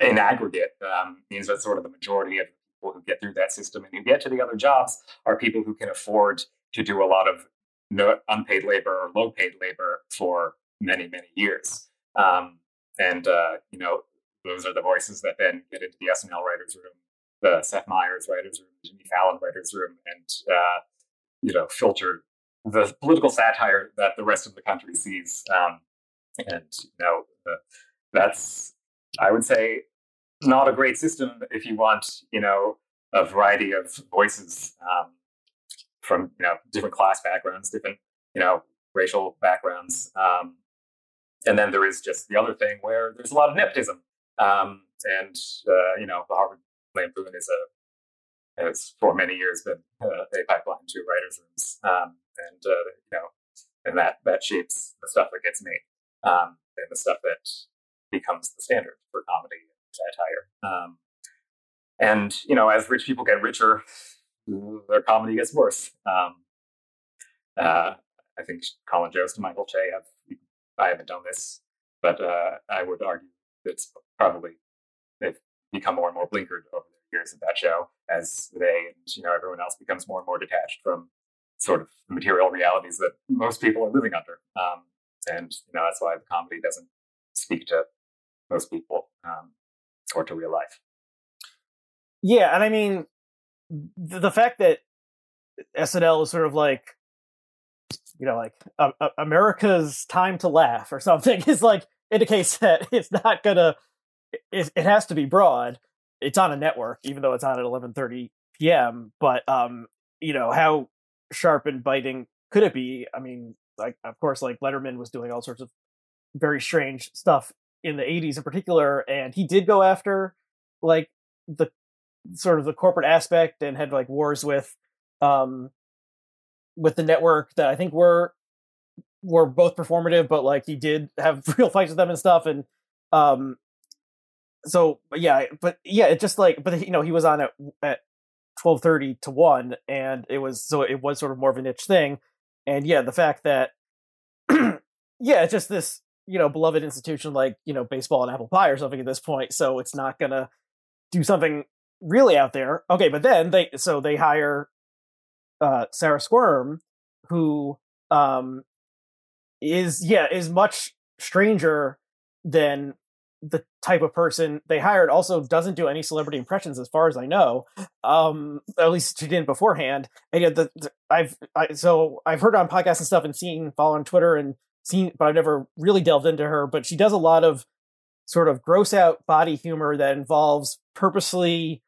in aggregate um, means that sort of the majority of people who get through that system and who get to the other jobs are people who can afford to do a lot of no, unpaid labor or low paid labor for many many years. Um, and uh, you know, those are the voices that then get into the SNL writers' room, the Seth Meyers writers' room, Jimmy Fallon writers' room, and uh, you know, filter the political satire that the rest of the country sees. Um, and you know, that's I would say not a great system if you want, you know, a variety of voices um, from you know different class backgrounds, different you know racial backgrounds. Um, and then there is just the other thing where there's a lot of nepotism. Um, and uh, you know, the Harvard Lampoon is a has for many years been uh, a pipeline to writers' rooms, um, and uh, you know, and that that shapes the stuff that gets made um, and the stuff that becomes the standard for comedy and satire. Um, and you know, as rich people get richer, their comedy gets worse. Um, uh, I think Colin Jost and Michael Che have I haven't done this, but uh, I would argue it's probably they've become more and more blinkered over the years of that show as they and you know everyone else becomes more and more detached from sort of material realities that most people are living under. Um, and you know that's why the comedy doesn't speak to most people um, or to real life. Yeah, and I mean the, the fact that SNL is sort of like you know, like America's time to laugh or something is like indicates that it's not gonna. It, it has to be broad. It's on a network, even though it's on at eleven thirty p.m. But um, you know, how sharp and biting could it be? I mean, like of course, like Letterman was doing all sorts of very strange stuff in the 80s in particular and he did go after like the sort of the corporate aspect and had like wars with um with the network that I think were were both performative, but like he did have real fights with them and stuff. And um, so yeah, but yeah, it just like, but you know, he was on at at twelve thirty to one, and it was so it was sort of more of a niche thing. And yeah, the fact that yeah, just this you know beloved institution like you know baseball and apple pie or something at this point, so it's not gonna do something really out there. Okay, but then they so they hire uh, Sarah Squirm, who um, is yeah is much stranger than the type of person they hired. Also, doesn't do any celebrity impressions, as far as I know. Um, at least she didn't beforehand. And yeah, the, the I've I, so I've heard on podcasts and stuff, and seen follow on Twitter and seen, but I've never really delved into her. But she does a lot of sort of gross out body humor that involves purposely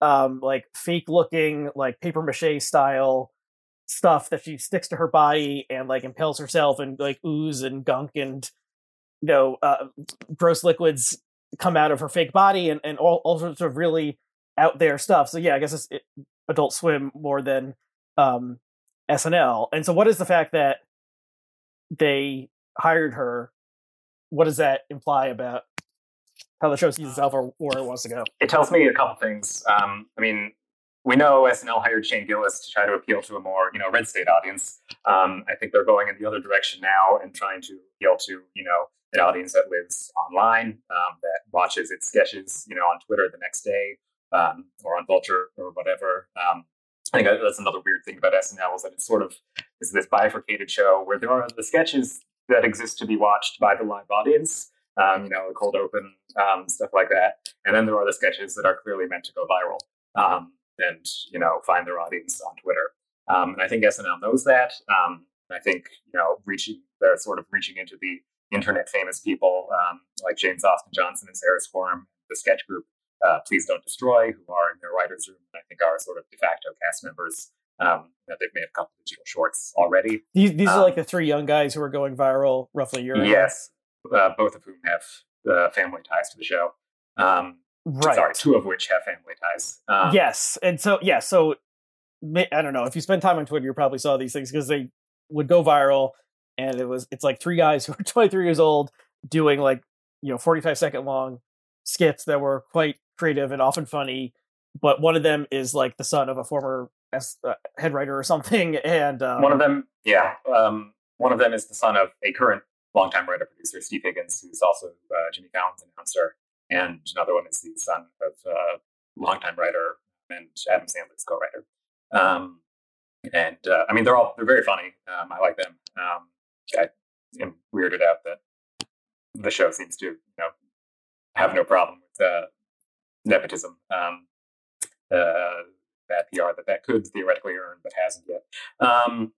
um like fake looking like paper mache style stuff that she sticks to her body and like impales herself and like ooze and gunk and you know uh, gross liquids come out of her fake body and, and all, all sorts of really out there stuff so yeah i guess it's it, adult swim more than um snl and so what is the fact that they hired her what does that imply about how the show sees itself or where it wants to go. It tells me a couple things. Um, I mean, we know SNL hired Shane Gillis to try to appeal to a more, you know, red state audience. Um, I think they're going in the other direction now and trying to appeal to, you know, an audience that lives online, um, that watches its sketches, you know, on Twitter the next day um, or on Vulture or whatever. Um, I think that's another weird thing about SNL is that it's sort of is this bifurcated show where there are the sketches that exist to be watched by the live audience, um, you know, a cold open, um, stuff like that. And then there are the sketches that are clearly meant to go viral um, and, you know, find their audience on Twitter. And I think SNL knows that. I think, you know, reaching, they're sort of reaching into the internet famous people um, like James Austin Johnson and Sarah Squirm, the sketch group uh, Please Don't Destroy, who are in their writer's room, and I think are sort of de facto cast members. Um, that they've made a couple of digital shorts already. These, these are like the three young guys who are going viral roughly a year ago. Yes, uh, both of whom have uh, family ties to the show. Um, right. Sorry, two of which have family ties. Um, yes, and so yeah, so I don't know if you spend time on Twitter, you probably saw these things because they would go viral, and it was it's like three guys who are 23 years old doing like you know 45 second long skits that were quite creative and often funny, but one of them is like the son of a former uh, head writer or something, and um, one of them yeah. Um, one of them is the son of a current longtime writer producer, Steve Higgins, who's also uh, Jimmy Fallon's announcer. And another one is the son of a uh, longtime writer and Adam Sandler's co-writer. Um, and uh, I mean, they're all they're very funny. Um, I like them. I am weirded out that the show seems to you know have no problem with uh, nepotism. Um, uh, bad PR that that could theoretically earn, but hasn't yet. Um,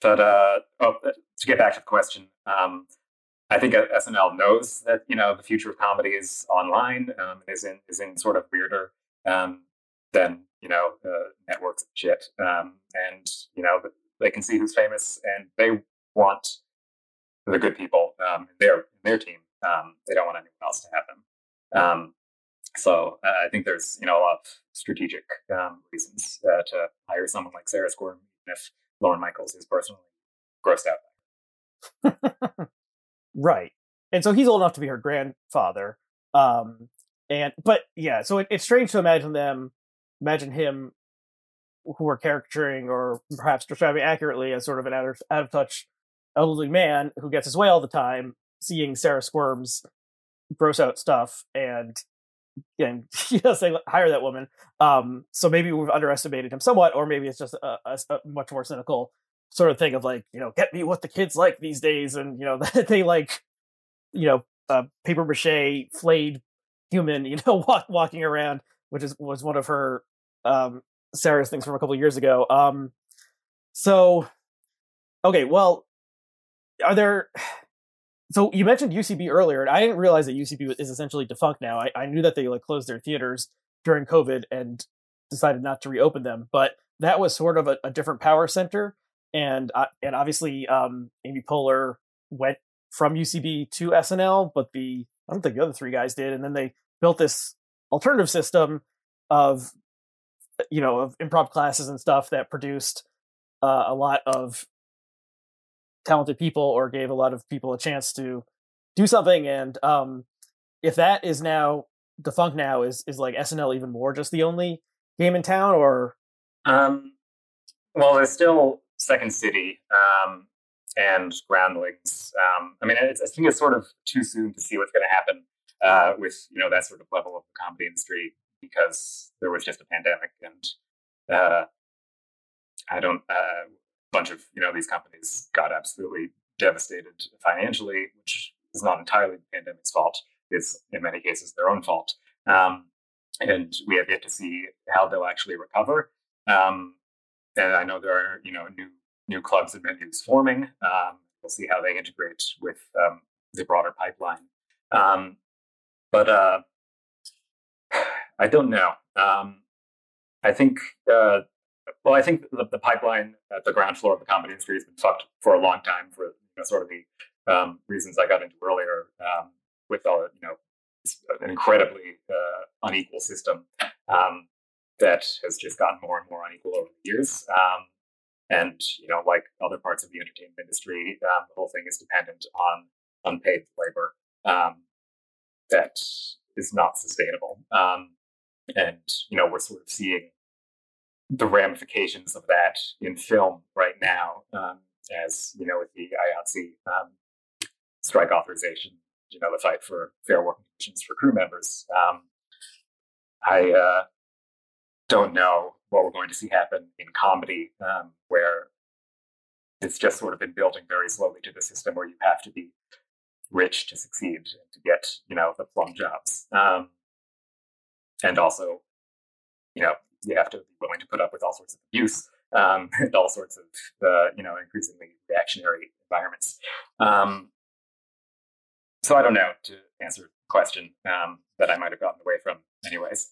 but uh, oh, uh, to get back to the question, um, I think SNL knows that you know the future of comedy is online, um, is in is in sort of weirder um, than you know uh, networks and shit, um, and you know they can see who's famous, and they want the good people um, in their their team. Um, they don't want anyone else to have them. Um, so uh, I think there's you know a lot of strategic um, reasons uh, to hire someone like Sarah Squirm, even if Lorne Michaels is personally grossed out. right, and so he's old enough to be her grandfather. Um, and but yeah, so it, it's strange to imagine them, imagine him, who are caricaturing or perhaps describing accurately as sort of an out of, out of touch elderly man who gets his way all the time, seeing Sarah Squirm's gross out stuff and and you know saying hire that woman. Um, so maybe we've underestimated him somewhat, or maybe it's just a, a, a, much more cynical sort of thing of like you know get me what the kids like these days, and you know they like you know uh, paper mache flayed human you know walk, walking around, which is was one of her um, Sarah's things from a couple years ago. Um, so okay, well, are there so you mentioned UCB earlier, and I didn't realize that UCB is essentially defunct now. I, I knew that they like closed their theaters during COVID and decided not to reopen them, but that was sort of a, a different power center, and uh, and obviously um, Amy Poehler went from UCB to SNL, but the I don't think the other three guys did, and then they built this alternative system of you know of improv classes and stuff that produced uh, a lot of talented people or gave a lot of people a chance to do something. And um, if that is now defunct now, is is like SNL even more just the only game in town, or? Um, well, there's still Second City um, and Groundlings. Um, I mean, I think it's sort of too soon to see what's going to happen uh, with you know that sort of level of the comedy industry because there was just a pandemic and uh, I don't. Uh, bunch of you know these companies got absolutely devastated financially, which is not entirely the pandemic's fault. It's in many cases their own fault, um, and we have yet to see how they'll actually recover. Um, and I know there are you know new new clubs and venues forming. Um, we'll see how they integrate with um, the broader pipeline. Um, but uh, I don't know. Um, I think uh, well, I think the, the, pipeline at the ground floor of the comedy industry has been fucked for a long time for you know, sort of the um, reasons I got into earlier um, with all you know an incredibly uh, unequal system um, that has just gotten more and more unequal over the years. Um, and you know, like other parts of the entertainment industry, um, the whole thing is dependent on unpaid labor um, that is not sustainable. and you know, we're sort of seeing the ramifications of that in film right now, um, as you know, with the IATSE um, strike authorization, you know, the fight for fair working conditions for crew members. Um, I uh, don't know what we're going to see happen in comedy, um, where it's just sort of been building very slowly to the system where you have to be rich to succeed and to get, you know, the plum jobs. Um, and also, you know, you have to be willing to put up with all sorts of abuse um, and all sorts of uh, you know increasingly reactionary environments. Um, so I don't know to answer the question um, that I might have gotten away from, anyways.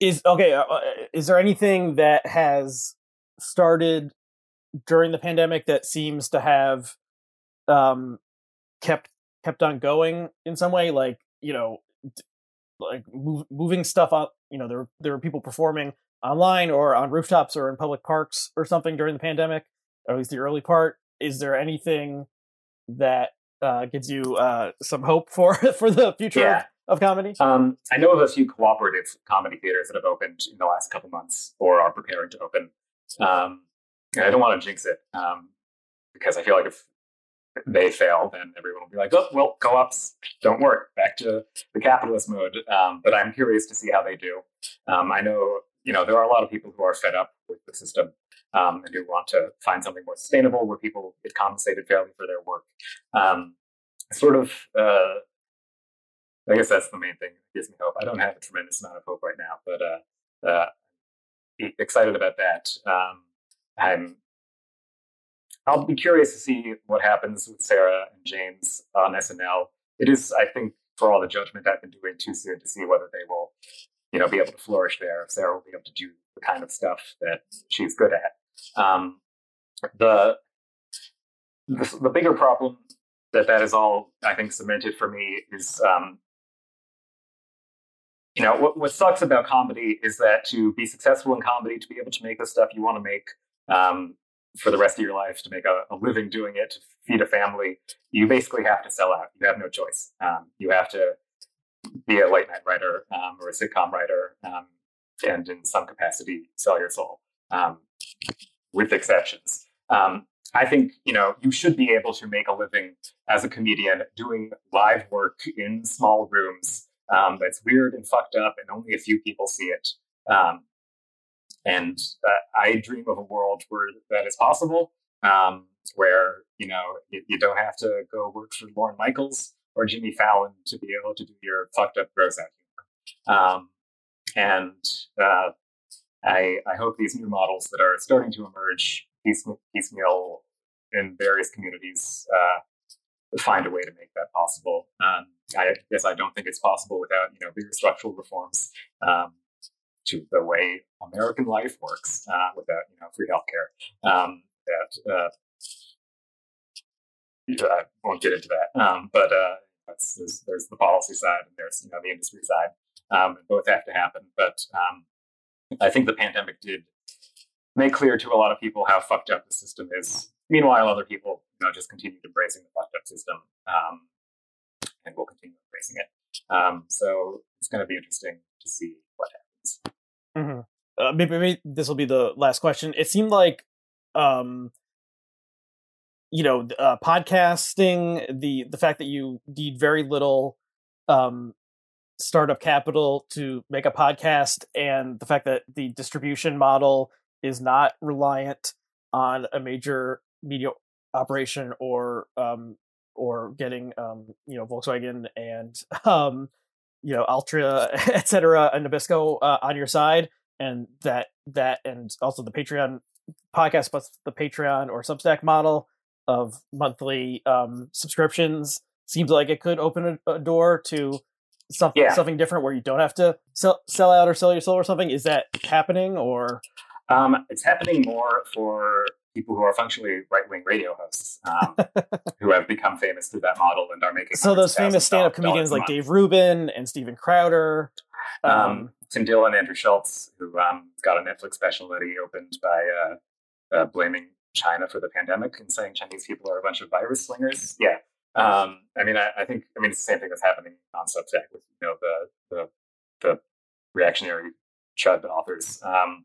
Is okay. Uh, uh, is there anything that has started during the pandemic that seems to have um, kept kept on going in some way? Like you know, like move, moving stuff up. You know, there there were people performing online or on rooftops or in public parks or something during the pandemic, or at least the early part. Is there anything that uh, gives you uh, some hope for for the future yeah. of, of, comedy? Um, I know of a few cooperative comedy theaters that have opened in the last couple months or are preparing to open. Um, I don't want to jinx it um, because I feel like if they fail, then everyone will be like, oh, well, co-ops don't work. Back to the capitalist mode. Um, but I'm curious to see how they do. Um, I know, you know, there are a lot of people who are fed up with the system um, and who want to find something more sustainable where people get compensated fairly for their work. Um, sort of, uh, I guess that's the main thing that gives me hope. I don't have a tremendous amount of hope right now, but uh, uh, excited about that. Um, I'm I'll be curious to see what happens with Sarah and James on SNL. It is, I think, for all the judgment I've been doing, too soon to see whether they will, you know, be able to flourish there. If Sarah will be able to do the kind of stuff that she's good at. Um, the, the, the bigger problem that that is all I think cemented for me is um, you know what, what sucks about comedy is that to be successful in comedy to be able to make the stuff you want to make um, for the rest of your life to make a, a, living doing it, to feed a family, you basically have to sell out. You have no choice. Um, you have to be a late night writer um, or a sitcom writer, um, and in some capacity, sell your soul, um, with exceptions. Um, I think you know you should be able to make a living as a comedian doing live work in small rooms um, that's weird and fucked up, and only a few people see it. And uh, I dream of a world where that is possible, um, where you know you, you, don't have to go work for Lorne Michaels or Jimmy Fallon to be able to do your fucked up gross out humor. Um, and uh, I, I hope these new models that are starting to emerge piecemeal in various communities uh, find a way to make that possible. Um, I guess I don't think it's possible without you know bigger structural reforms. Um, to the way American life works uh, without you know free healthcare. Um, that uh, I won't get into that, um, but uh, there's, there's, the policy side and there's you know the industry side. Um, both have to happen, but um, I think the pandemic did make clear to a lot of people how fucked up the system is. Meanwhile, other people you know just continued embracing the fucked up system um, and will continue embracing it. Um, so it's going to be interesting to see what happens. Mm-hmm. Uh, maybe, maybe this will be the last question. It seemed like, um, you know, uh, podcasting the the fact that you need very little um, startup capital to make a podcast, and the fact that the distribution model is not reliant on a major media operation or um, or getting um, you know Volkswagen and um, you know Altria, etc., and Nabisco uh, on your side, and that that and also the Patreon podcast plus the Patreon or Substack model of monthly um, subscriptions seems like it could open a, a door to something yeah. something different where you don't have to sell sell out or sell your soul or something. Is that happening or? Um, it's happening more for people who are functionally right wing radio hosts um, who have become famous through that model and are making. So those famous stand up comedians like Dave Rubin and Steven Crowder. Um, um, Tim Dillon, and Andrew Schulz, who um, got a Netflix special that he opened by uh, uh, blaming China for the pandemic and saying Chinese people are a bunch of virus slingers. Yeah. Um, I mean, I, I, think, I mean, it's the same thing that's happening on Substack with, you know, the, the, the reactionary chud authors, um,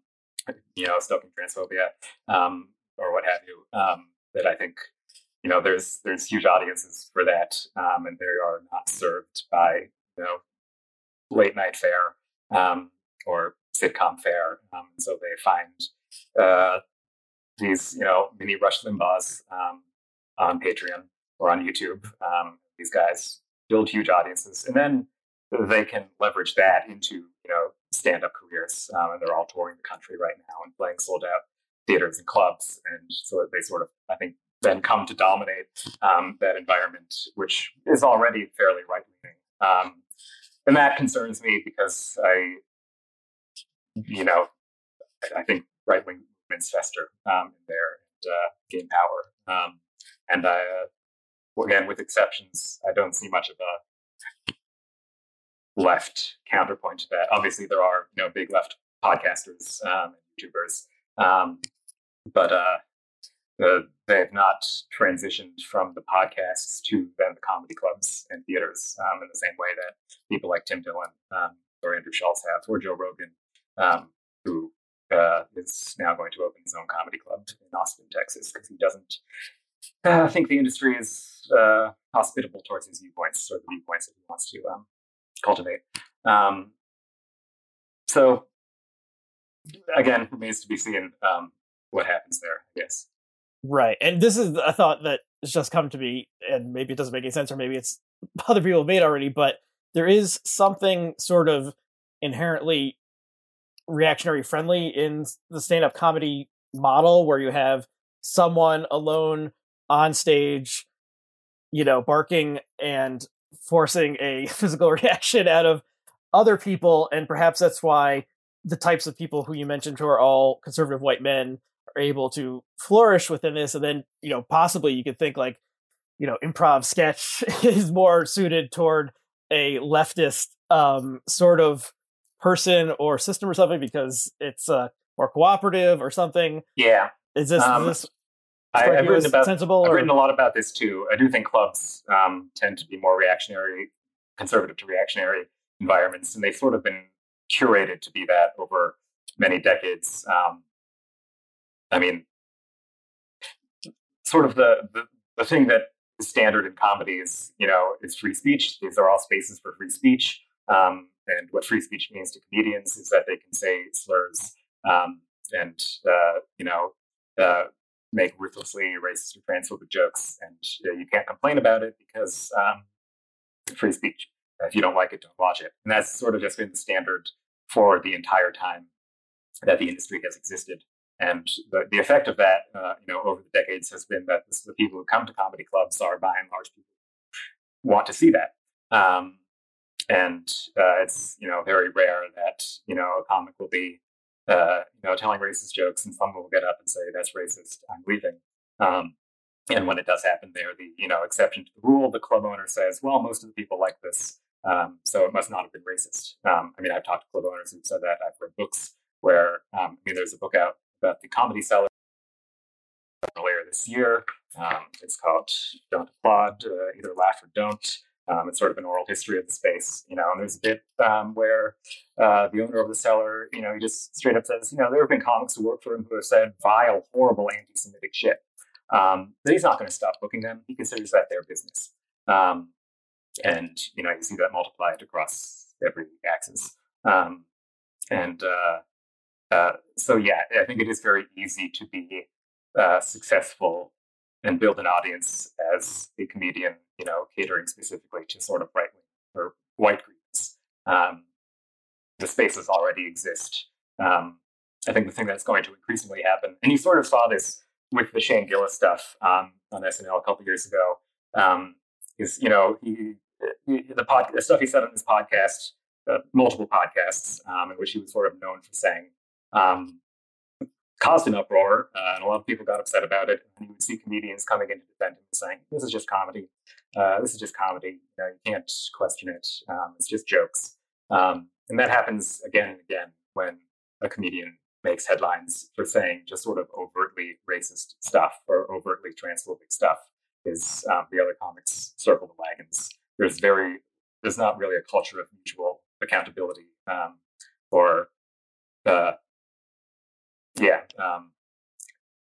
you know, stoking transphobia. Um, or what have you. Um, that I think you know there's there's huge audiences for that, um, and they are not served by you know late night fare um, or sitcom fare. Um, so they find uh, these you know mini Rush Limbaughs um, on Patreon or on YouTube. Um, these guys build huge audiences, and then they can leverage that into you know stand up careers, um, and they're all touring the country right now and playing sold out theaters and clubs, and so they sort of, I think, then come to dominate um, that environment, which is already fairly right leaning. Um, and that concerns me because I, you know, I think right wing movements fester um, in there and uh, gain power. Um, and I, uh, again, with exceptions, I don't see much of a left counterpoint to that. Obviously, there are you know big left podcasters um, and YouTubers um, but uh, the, they have not transitioned from the podcasts to then the comedy clubs and theaters um, in the same way that people like Tim Dillon um, or Andrew Schulz have, or Joe Rogan, um, who uh, is now going to open his own comedy club in Austin, Texas, because he doesn't uh, think the industry is uh, hospitable towards his viewpoints or the viewpoints that he wants to um, cultivate. Um, so, again, remains to be seen um, what happens there, I guess. Right. And this is a thought that has just come to me, and maybe it doesn't make any sense, or maybe it's other people have made already, but there is something sort of inherently reactionary friendly in the stand up comedy model where you have someone alone on stage, you know, barking and forcing a physical reaction out of other people. And perhaps that's why the types of people who you mentioned who are all conservative white men are able to flourish within this. And then, you know, possibly you could think like, you know, improv sketch is more suited toward a leftist um, sort of person or system or something because it's uh, more cooperative or something. Yeah. Is this, um, is this I, have written about sensible? I've or? written a lot about this too. I do think clubs um, tend to be more reactionary, conservative to reactionary environments, and they've sort of been curated to be that over many decades. Um, I mean, sort of the, the the thing that is standard in comedy is you know is free speech. These are all spaces for free speech. Um, and what free speech means to comedians is that they can say slurs um, and uh, you know uh, make ruthlessly racist or transphobic jokes, and uh, you can't complain about it because um, free speech. If you don't like it, don't watch it. And that's sort of just been the standard for the entire time that the industry has existed. And the, the effect of that, uh, you know, over the decades has been that this, the people who come to comedy clubs are by and large people want to see that. Um, and uh, it's you know very rare that you know a comic will be uh, you know telling racist jokes and someone will get up and say that's racist i'm leaving. Um, and when it does happen they're the you know exception to the rule. The club owner says well most of the people like this. Um, so it must not have been racist. Um, i mean i've talked to club owners who've said that. I've read books where um, i mean there's a book out the comedy cellar earlier this year um, it's called don't applaud uh, either laugh or don't um, it's sort of an oral history of the space, you know. And there's a bit um, where uh, the owner of the cellar, you know, he just straight up says, you know, there have been comics who work for him who have said vile, horrible anti-Semitic shit. Um, but he's not going to stop booking them. He considers that their business, um, and you know, you see that multiplied across every axis. Um, and uh, uh, so, yeah, I think it is very easy to be uh, successful and build an audience as a comedian, you know, catering specifically to sort of right wing or white groups. Um, the spaces already exist. Um, I think the thing that's going to increasingly happen, and you sort of saw this with the Shane Gillis stuff um, on SNL a couple years ago, um, is you know he, he, the pod, the stuff he said on his podcast, uh, multiple podcasts, um, in which he was sort of known for saying, um, caused an uproar, uh, and a lot of people got upset about it. And you would see comedians coming in to defend him, saying, "This is just comedy. Uh, this is just comedy. You, know, you can't question it. Um, it's just jokes." Um, and that happens again and again when a comedian makes headlines for saying just sort of overtly racist stuff or overtly transphobic stuff. Is um, the other comics circle the wagons? There's very there's not really a culture of mutual accountability um, or uh, yeah, um,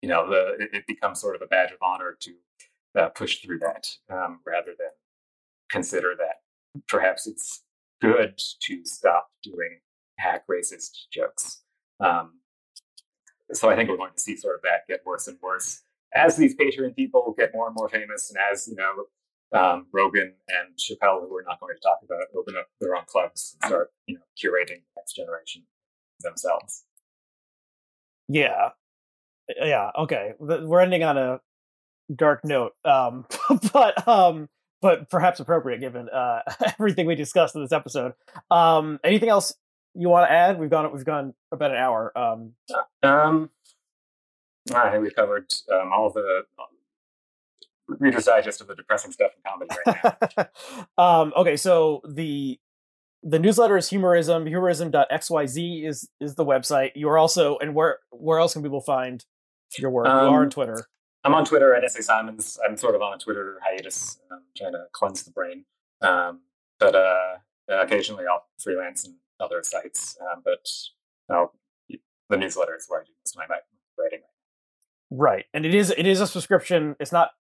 you know, the, it, it, becomes sort of a badge of honor to uh, push through that um, rather than consider that perhaps it's good to stop doing hack racist jokes. Um, so I think we're going to see sort of that get worse and worse as these Patreon people get more and more famous, and as you know, um, Rogan and Chappelle, who we're not going to talk about, open up their own clubs and start, you know, curating the next generation themselves. Yeah. Yeah, okay. We're ending on a dark note. Um but um but perhaps appropriate given uh everything we discussed in this episode. Um anything else you want to add? We've gone we've gone about an hour. Um um I think we've covered um, all the Reader's Digest of the depressing stuff in comedy right now. um, okay, so the the newsletter is humorism humorism.xyz is is the website. You are also and where where else can people find your work? Um, you are on um, twitter. I'm on twitter at sa simons. I'm sort of on a twitter hiatus i'm um, trying to cleanse the brain. Um, but uh, occasionally i'll freelance in other sites um, but i'll the newsletter is where I do most of my writing. Right, and it is it is a subscription. It's not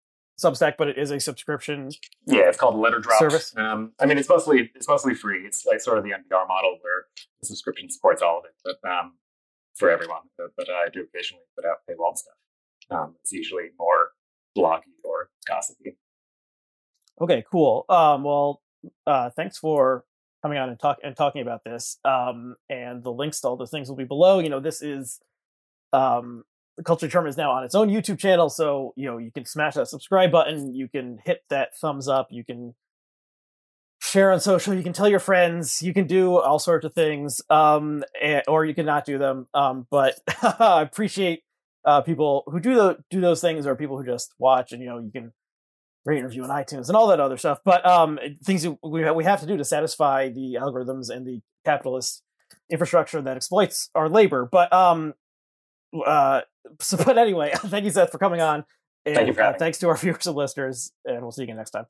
Substack, but it is a subscription. Yeah, it's called Letter Drop service. Um, I mean, it's mostly it's mostly free. It's like sort of the NPR model where the subscription supports all of it, but um, for everyone. But, but I do occasionally put out paywall stuff. Um, it's usually more bloggy or gossipy. Okay, cool. Um, well, uh, thanks for coming on and talk and talking about this. Um, and the links to all those things will be below. You know, this is um the Culture Determined is now on its own YouTube channel, so you know you can smash that subscribe button, you can hit that thumbs up, you can share on social, you can tell your friends, you can do all sorts of things, um, and, or you can not do them. Um, but I appreciate uh, people who do the do those things, or people who just watch, and you know you can rate and review on iTunes and all that other stuff. But um, things we we have to do to satisfy the algorithms and the capitalist infrastructure that exploits our labor. But um, uh, so, but anyway, thank you, Seth, for coming on. And, thank you for uh, thanks to our viewers and listeners, and we'll see you again next time.